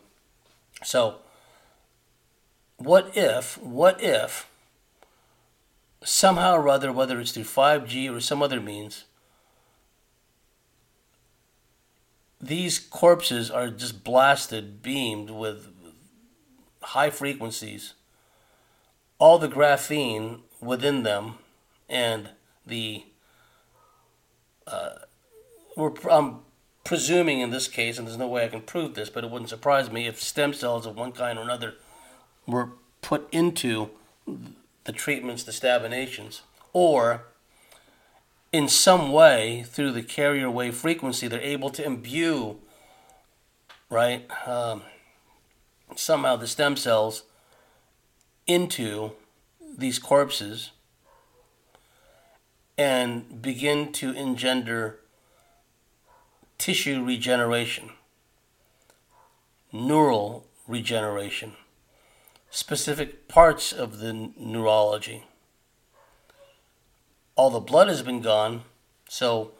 So, what if, what if somehow or other, whether it's through 5G or some other means, these corpses are just blasted, beamed with high frequencies. All the graphene within them and the uh, we're, I'm presuming in this case, and there's no way I can prove this, but it wouldn't surprise me if stem cells of one kind or another were put into the treatments, the stabinations, or in some way through the carrier wave frequency, they're able to imbue, right, um, somehow the stem cells into these corpses and begin to engender tissue regeneration, neural regeneration, specific parts of the neurology. All the blood has been gone, so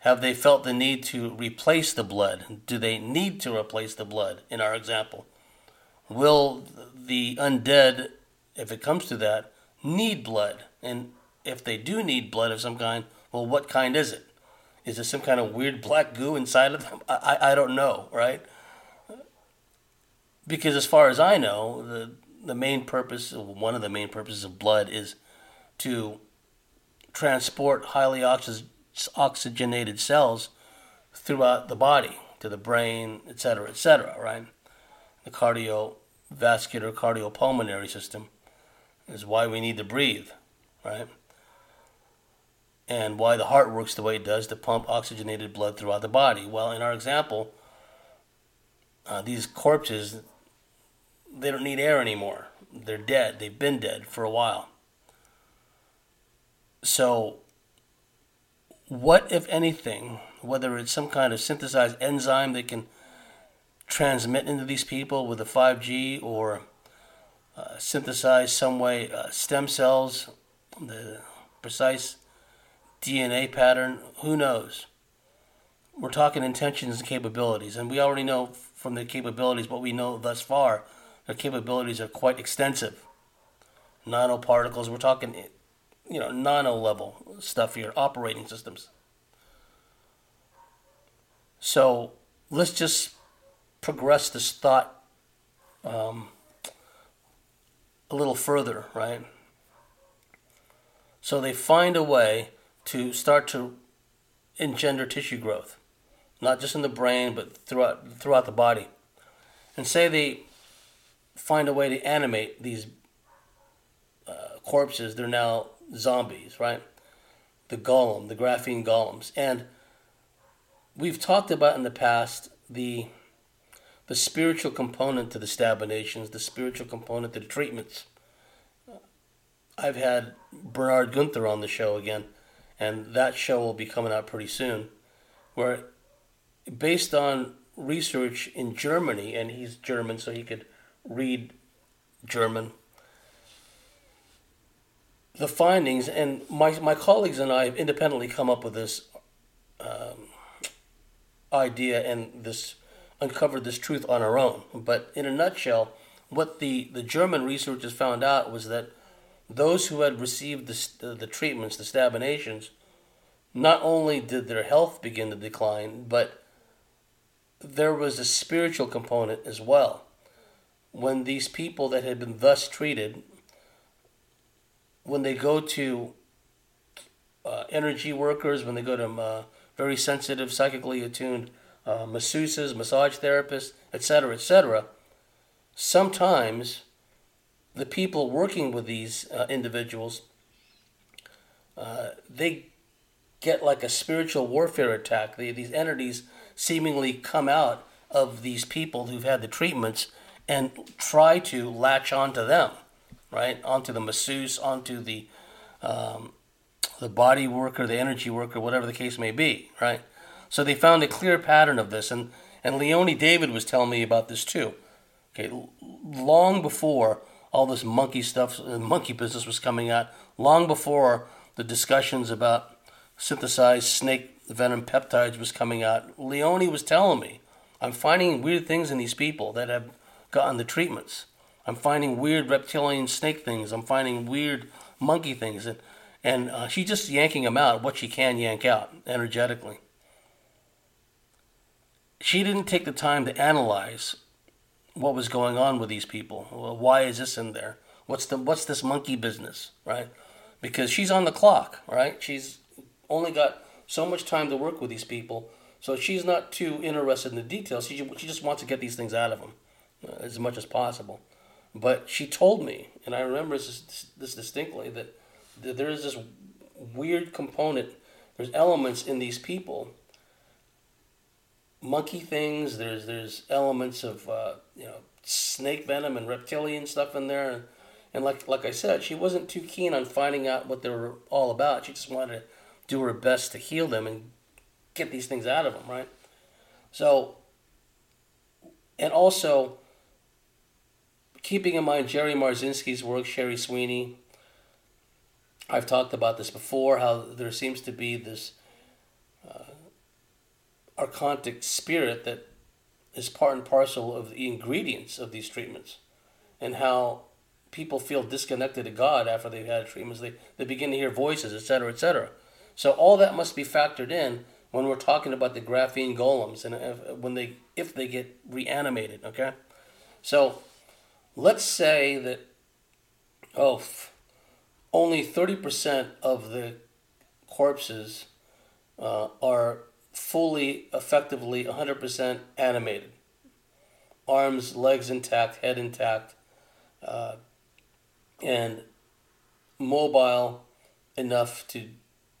have they felt the need to replace the blood? Do they need to replace the blood in our example? Will the undead, if it comes to that, need blood? And if they do need blood of some kind, well, what kind is it? Is there some kind of weird black goo inside of them? I, I, I don't know, right? Because as far as I know, the the main purpose, one of the main purposes of blood is to transport highly oxygenated cells throughout the body to the brain, etc., etc., right? The cardiovascular, cardiopulmonary system is why we need to breathe, right? And why the heart works the way it does to pump oxygenated blood throughout the body. Well, in our example, uh, these corpses, they don't need air anymore. They're dead. They've been dead for a while. So, what, if anything, whether it's some kind of synthesized enzyme that can transmit into these people with a 5G or uh, synthesize some way uh, stem cells, the precise DNA pattern, who knows? We're talking intentions and capabilities, and we already know from the capabilities what we know thus far. Their capabilities are quite extensive. Nanoparticles, we're talking, you know, nano level stuff here, operating systems. So let's just progress this thought um, a little further, right? So they find a way to start to engender tissue growth, not just in the brain, but throughout, throughout the body. And say they find a way to animate these uh, corpses, they're now zombies, right? The golem, the graphene golems. And we've talked about in the past the the spiritual component to the stabinations, the spiritual component to the treatments. I've had Bernhard Guenther on the show again and that show will be coming out pretty soon, where based on research in Germany, and he's German, so he could read German. The findings, and my, my colleagues and I have independently come up with this um, idea and this uncovered this truth on our own. But in a nutshell, what the, the German researchers found out was that those who had received the, the treatments, the stabinations, not only did their health begin to decline, but there was a spiritual component as well. When these people that had been thus treated, when they go to uh, energy workers, when they go to uh, very sensitive, psychically attuned uh, masseuses, massage therapists, etc., etc., sometimes the people working with these uh, individuals, uh, they get like a spiritual warfare attack. these entities seemingly come out of these people who've had the treatments and try to latch onto them, right? Onto the masseuse, onto the um, the body worker, the energy worker, whatever the case may be, right? So they found a clear pattern of this, and and Leone David was telling me about this too. Okay, long before all this monkey stuff, uh, monkey business was coming out, long before the discussions about synthesized snake venom peptides was coming out, Leone was telling me, I'm finding weird things in these people that have gotten the treatments. I'm finding weird reptilian snake things. I'm finding weird monkey things, and and uh, she's just yanking them out what she can yank out energetically. She didn't take the time to analyze what was going on with these people. Well, why is this in there? What's the what's this monkey business, right? Because she's on the clock, right? She's only got so much time to work with these people, so she's not too interested in the details. She she just wants to get these things out of them uh, as much as possible. But she told me, and I remember this, this distinctly, that, that there is this weird component. There's elements in these people, monkey things. There's there's elements of uh, you know snake venom and reptilian stuff in there, and, and like like I said, she wasn't too keen on finding out what they were all about. She just wanted to do her best to heal them and get these things out of them, right? So, and also keeping in mind Jerry Marzinsky's work, Sherry Sweeney. I've talked about this before. How there seems to be this archontic spirit that is part and parcel of the ingredients of these treatments, and how people feel disconnected to God after they've had treatments. They they begin to hear voices, etc., etc. So all that must be factored in when we're talking about the graphene golems and if, when they if they get reanimated. Okay, so let's say that oh only 30% of the corpses uh, are fully effectively 100% animated. Arms legs intact head intact uh, and mobile enough to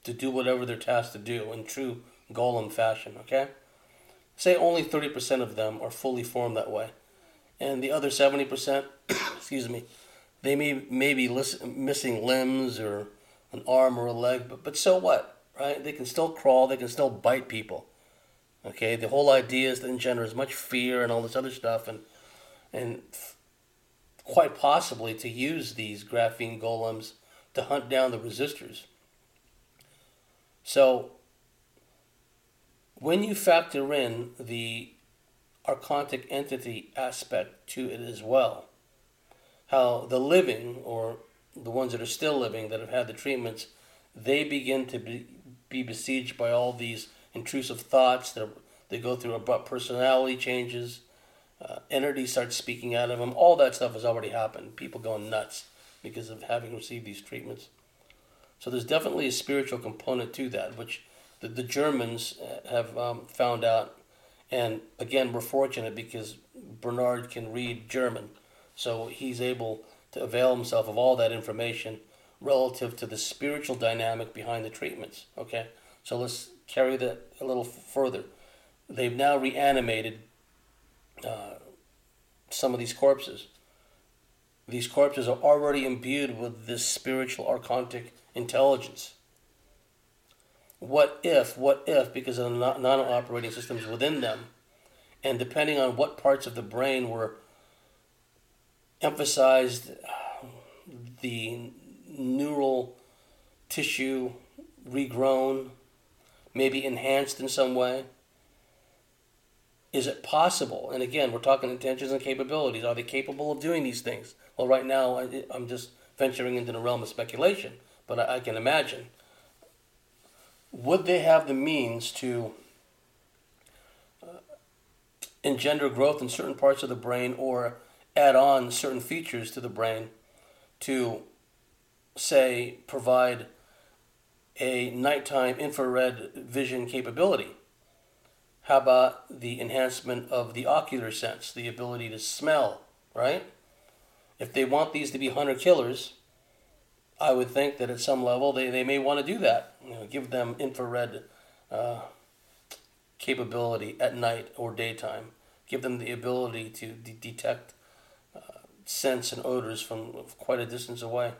to do whatever they're tasked to do in true golem fashion okay? Say only 30% of them are fully formed that way. And the other 70%, excuse me, they may, may be listen, missing limbs or an arm or a leg, but, but so what, right? They can still crawl, they can still bite people. Okay, the whole idea is to engender as much fear and all this other stuff, and and quite possibly to use these graphene golems to hunt down the resistors. So when you factor in the archontic entity aspect to it as well. How the living, or the ones that are still living that have had the treatments, they begin to be, be besieged by all these intrusive thoughts. They they go through abrupt personality changes. Uh, entity starts speaking out of them. All that stuff has already happened. People going nuts because of having received these treatments. So there's definitely a spiritual component to that, which the, the Germans uh, have um, found out and again, we're fortunate because Bernhard can read German, so he's able to avail himself of all that information relative to the spiritual dynamic behind the treatments. Okay, so let's carry that a little further. They've now reanimated uh, some of these corpses. These corpses are already imbued with this spiritual archontic intelligence what if, what if, because of the nano operating systems within them, and depending on what parts of the brain were emphasized, the neural tissue regrown, maybe enhanced in some way. Is it possible? And again, we're talking intentions and capabilities. Are they capable of doing these things? Well, right now, I'm just venturing into the realm of speculation, but I can imagine would they have the means to uh, engender growth in certain parts of the brain or add on certain features to the brain to, say, provide a nighttime infrared vision capability? How about the enhancement of the ocular sense, the ability to smell, right? If they want these to be hunter killers, I would think that at some level they, they may want to do that. You know, give them infrared uh, capability at night or daytime. Give them the ability to de- detect uh, scents and odors from quite a distance away.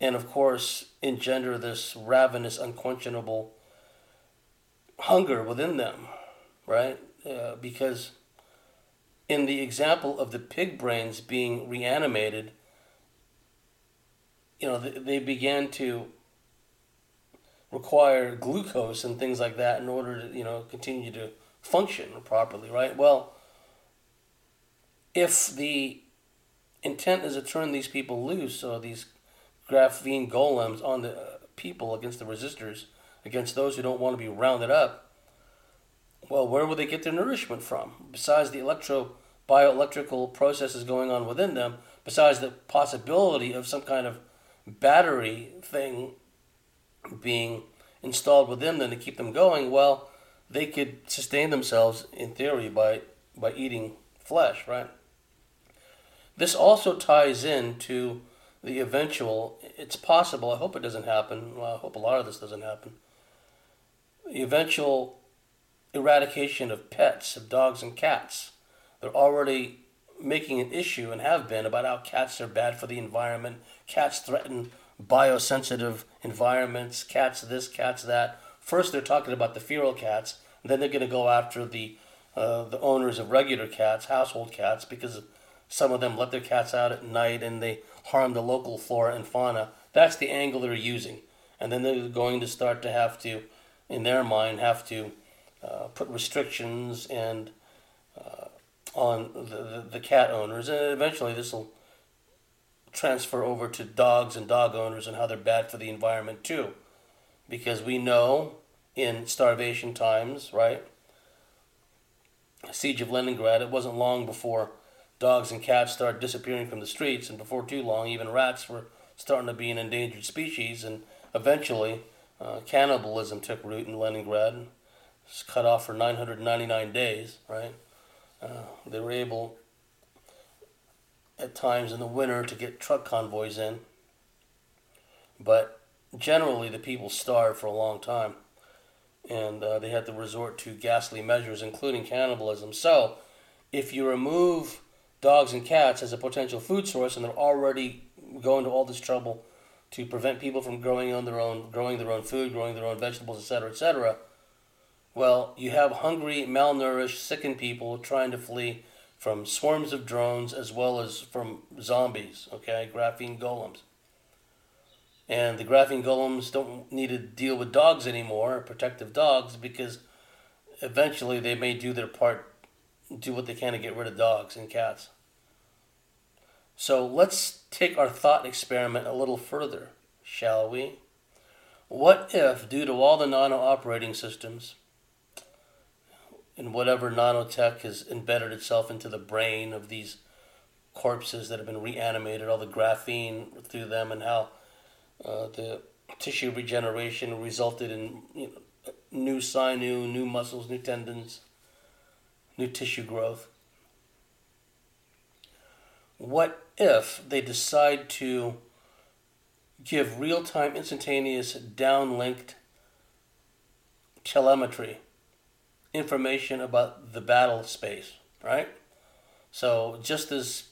And of course, engender this ravenous, unquenchable hunger within them, right? Uh, because in the example of the pig brains being reanimated, you know, they began to require glucose and things like that in order to, you know, continue to function properly, right? Well, if the intent is to turn these people loose, or these graphene golems on the uh, people against the resistors, against those who don't want to be rounded up. Well, where will they get their nourishment from? Besides the electro bioelectrical processes going on within them, besides the possibility of some kind of battery thing being installed within them to keep them going, well, they could sustain themselves in theory by by eating flesh, right? This also ties into the eventual. It's possible. I hope it doesn't happen. Well, I hope a lot of this doesn't happen. The eventual eradication of pets, of dogs and cats. They're already making an issue and have been about how cats are bad for the environment. Cats threaten biosensitive environments. Cats this, cats that. First, they're talking about the feral cats. Then they're going to go after the uh, the owners of regular cats, household cats, because some of them let their cats out at night and they harm the local flora and fauna. That's the angle they're using, and then they're going to start to have to, in their mind, have to uh, put restrictions and uh, on the, the, the cat owners, and eventually this will transfer over to dogs and dog owners and how they're bad for the environment too. Because we know in starvation times, right? Siege of Leningrad, it wasn't long before dogs and cats started disappearing from the streets, and before too long, even rats were starting to be an endangered species, and eventually, uh, cannibalism took root in Leningrad. It's cut off for 999 days, right? Uh, they were able at times in the winter to get truck convoys in. But generally, the people starved for a long time. And uh, they had to resort to ghastly measures, including cannibalism. So, if you remove dogs and cats as a potential food source, and they're already going to all this trouble to prevent people from growing on their own, growing their own food, growing their own vegetables, etc., etc. Well, you have hungry, malnourished, sickened people trying to flee from swarms of drones as well as from zombies, okay, graphene golems. And the graphene golems don't need to deal with dogs anymore, protective dogs, because eventually they may do their part, do what they can to get rid of dogs and cats. So let's take our thought experiment a little further, shall we? What if, due to all the nano operating systems, and whatever nanotech has embedded itself into the brain of these corpses that have been reanimated, all the graphene through them, and how uh, the tissue regeneration resulted in you know, new sinew, new muscles, new tendons, new tissue growth. What if they decide to give real time, instantaneous, downlinked telemetry? information about the battle space, right? So just as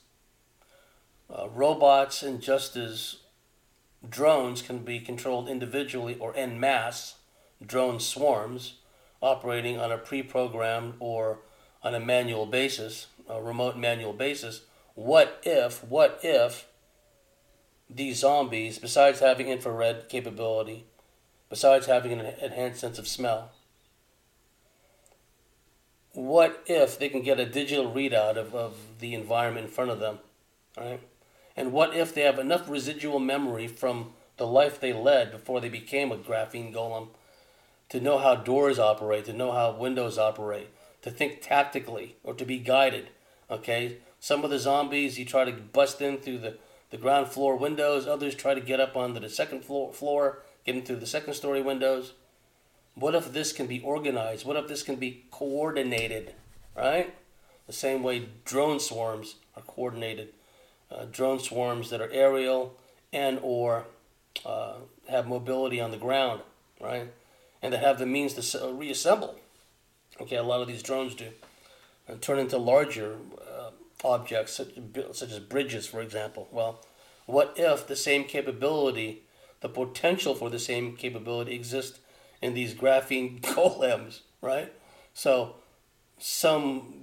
uh, robots and just as drones can be controlled individually or en masse, drone swarms operating on a pre-programmed or on a manual basis, a remote manual basis, what if, what if these zombies, besides having infrared capability, besides having an enhanced sense of smell, what if they can get a digital readout of, of the environment in front of them, right? And what if they have enough residual memory from the life they led before they became a graphene golem to know how doors operate, to know how windows operate, to think tactically or to be guided, okay? Some of the zombies, you try to bust in through the, the ground floor windows, others try to get up onto the second floor, floor get in through the second story windows. What if this can be organized? What if this can be coordinated, right? The same way drone swarms are coordinated. Uh, drone swarms that are aerial and or uh, have mobility on the ground, right? And that have the means to uh, reassemble. Okay, a lot of these drones do. And turn into larger uh, objects, such, such as bridges, for example. Well, what if the same capability, the potential for the same capability exists in these graphene golems, right? So some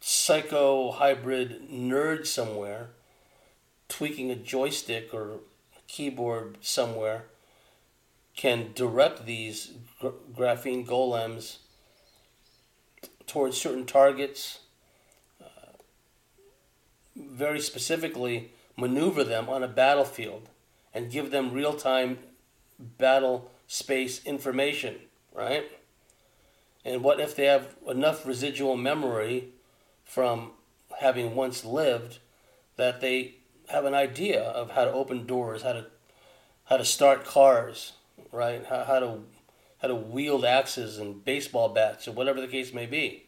psycho hybrid nerd somewhere tweaking a joystick or a keyboard somewhere can direct these gra- graphene golems towards certain targets, uh, very specifically maneuver them on a battlefield and give them real time battle space information, right? And what if they have enough residual memory from having once lived that they have an idea of how to open doors, how to how to start cars, right? How, how to how to wield axes and baseball bats or whatever the case may be,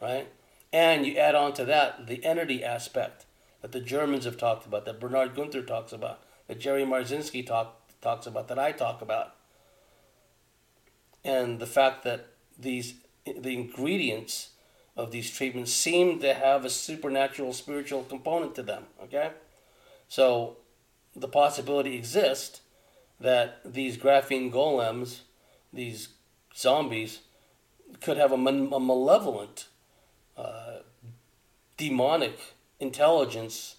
right? And you add on to that the entity aspect that the Germans have talked about, that Bernhard Guenther talks about, that Jerry Marzinsky talk, talks about, that I talk about. And the fact that these the ingredients of these treatments seem to have a supernatural spiritual component to them, okay? So the possibility exists that these graphene golems, these zombies, could have a, a malevolent, uh, demonic intelligence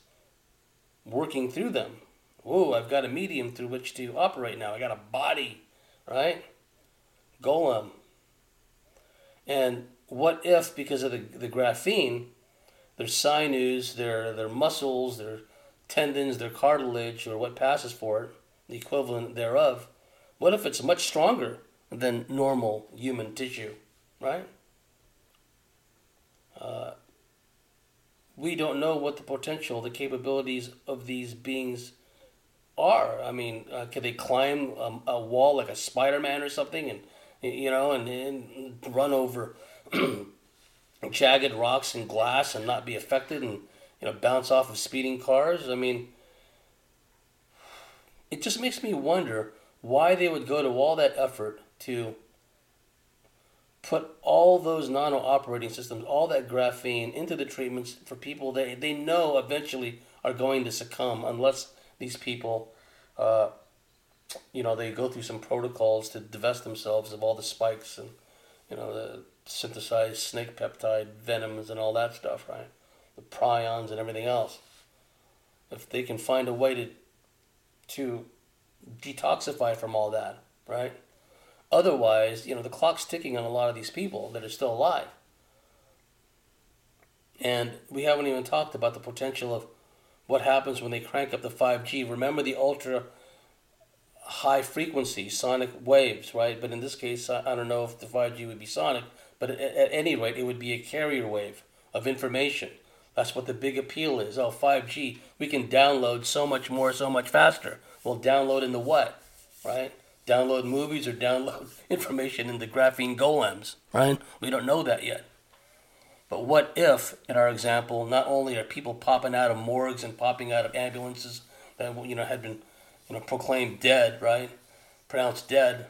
working through them. Whoa, I've got a medium through which to operate now. I got a body, right? Golem. And what if, because of the, the graphene, their sinews, their, their muscles, their tendons, their cartilage, or what passes for it, the equivalent thereof, what if it's much stronger than normal human tissue, right? Uh, we don't know what the potential, the capabilities of these beings are. I mean, uh, can they climb a, a wall like a Spider Man or something, and you know, and, and run over jagged rocks and glass and not be affected, and you know, bounce off of speeding cars? I mean, it just makes me wonder why they would go to all that effort to put all those nano operating systems, all that graphene into the treatments for people they, they know eventually are going to succumb unless these people, uh, you know, they go through some protocols to divest themselves of all the spikes and, you know, the synthesized snake peptide venoms and all that stuff, right? The prions and everything else. If they can find a way to, to detoxify from all that, right? Otherwise, you know, the clock's ticking on a lot of these people that are still alive. And we haven't even talked about the potential of what happens when they crank up the 5G. Remember the ultra high frequency sonic waves, right? But in this case, I, don't know if the 5G would be sonic, but at, any rate, it would be a carrier wave of information. That's what the big appeal is. Oh, 5G, we can download so much more, so much faster. Well, download into what, right? Download movies or download information in the graphene golems, right? We don't know that yet. But what if, in our example, not only are people popping out of morgues and popping out of ambulances that you know had been, you know, proclaimed dead, right, pronounced dead,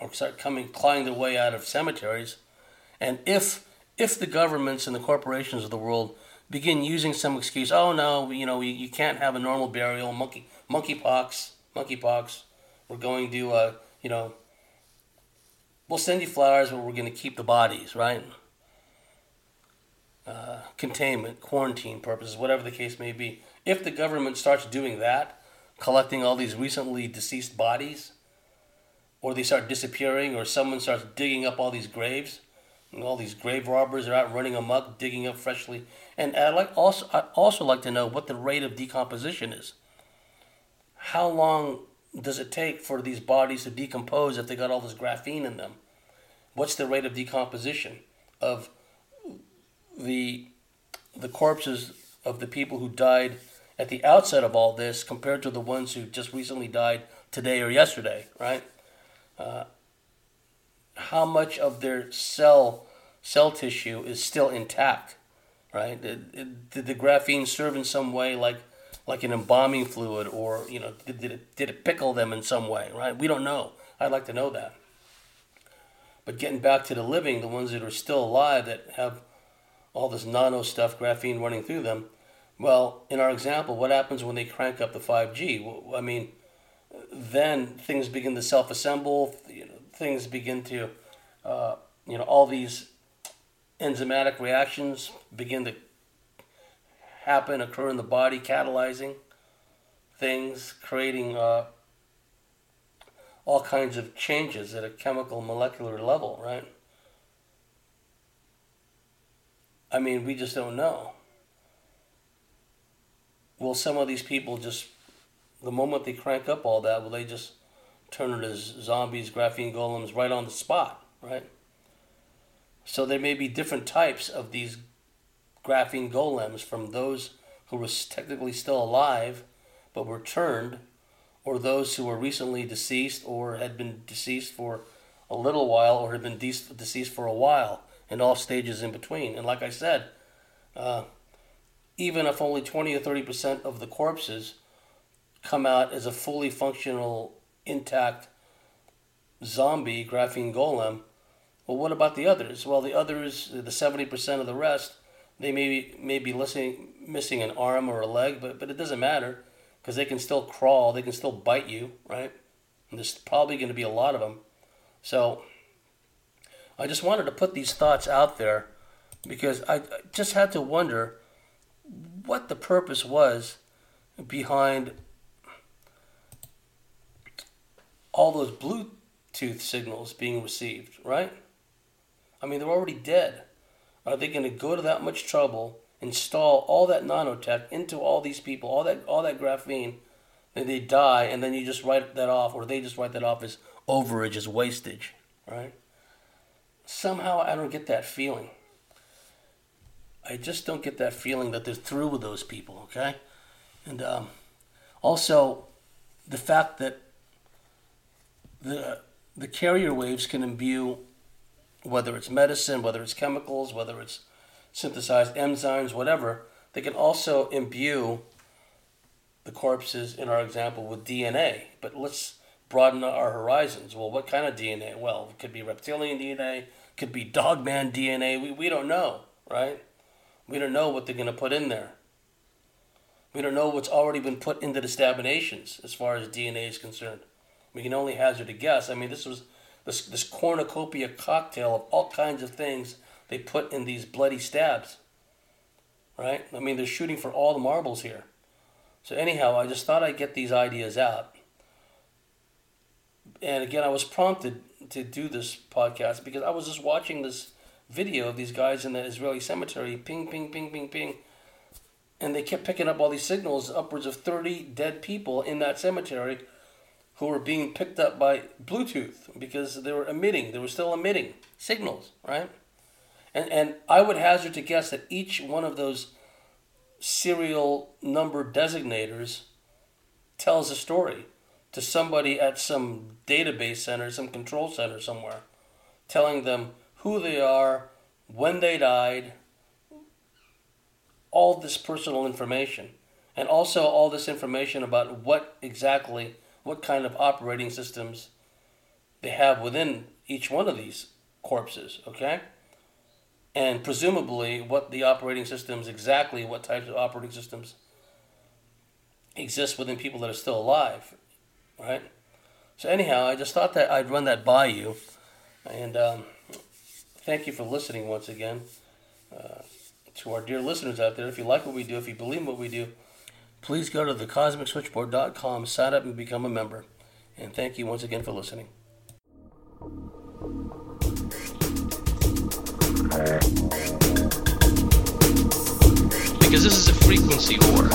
or start coming clawing their way out of cemeteries, and if if the governments and the corporations of the world begin using some excuse, oh no, you know, you, you can't have a normal burial, monkey monkeypox, monkeypox, we're going to, uh, you know, we'll send you flowers, but we're going to keep the bodies, right? Uh, containment, quarantine purposes, whatever the case may be. If the government starts doing that, collecting all these recently deceased bodies, or they start disappearing, or someone starts digging up all these graves, and all these grave robbers are out running amok, digging up freshly. And I'd like also I also like to know what the rate of decomposition is. How long does it take for these bodies to decompose if they got all this graphene in them? What's the rate of decomposition of the the corpses of the people who died at the outset of all this compared to the ones who just recently died today or yesterday, right? Uh, how much of their cell cell tissue is still intact, right? Did, did the graphene serve in some way like like an embalming fluid, or you know, did, it did it pickle them in some way? Right? We don't know. I'd like to know that. But getting back to the living, the ones that are still alive that have all this nano stuff, graphene running through them. Well, in our example, what happens when they crank up the 5G? I mean, then things begin to self-assemble. You know, things begin to, uh, you know, all these enzymatic reactions begin to happen, occur in the body, catalyzing things, creating uh, all kinds of changes at a chemical molecular level, right? I mean, we just don't know. will some of these people just, the moment they crank up all that, will they just turn into zombies, graphene golems right on the spot, right? So there may be different types of these graphene golems from those who were technically still alive but were turned, or those who were recently deceased or had been deceased for a little while or had been de- deceased for a while, and all stages in between. And like I said, uh, even if only 20 or 30 percent of the corpses come out as a fully functional, intact zombie graphene golem, well, what about the others? Well, the others, the 70 percent of the rest, they may be, may be listening, missing an arm or a leg, but, but it doesn't matter because they can still crawl, they can still bite you, right? And there's probably going to be a lot of them. So I just wanted to put these thoughts out there because I just had to wonder what the purpose was behind all those Bluetooth signals being received, right? I mean, they're already dead. Are they going to go to that much trouble, install all that nanotech into all these people, all that all that graphene, then they die, and then you just write that off, or they just write that off as overage, as wastage, right? Somehow I don't get that feeling. I just don't get that feeling that they're through with those people, okay? And um, also, the fact that the the carrier waves can imbue whether it's medicine, whether it's chemicals, whether it's synthesized enzymes, whatever, they can also imbue the corpses in our example with DNA. But let's broaden our horizons. Well, what kind of DNA? Well, it could be reptilian DNA, could be dogman DNA. We, we don't know, right? We don't know what they're going to put in there. We don't know what's already been put into the stabinations as far as DNA is concerned. We can only hazard a guess. I mean, this was this, this cornucopia cocktail of all kinds of things they put in these bloody stabs. Right? I mean, they're shooting for all the marbles here. So, anyhow, I just thought I'd get these ideas out. And again, I was prompted to do this podcast because I was just watching this video of these guys in the Israeli cemetery, ping, ping, ping, ping, ping. And they kept picking up all these signals, upwards of 30 dead people in that cemetery who were being picked up by Bluetooth because they were emitting, they were still emitting signals, right? And, and I would hazard to guess that each one of those serial number designators tells a story to somebody at some database center, some control center somewhere, telling them who they are, when they died, all this personal information, and also all this information about what exactly, what kind of operating systems they have within each one of these corpses, okay? And presumably, what the operating systems, exactly what types of operating systems exist within people that are still alive, right? So, anyhow, I just thought that I'd run that by you. And, um, thank you for listening once again. Uh, to our dear listeners out there, if you like what we do, if you believe in what we do, please go to thecosmicswitchboard.com, sign up, and become a member. And thank you once again for listening. Because this is a frequency war.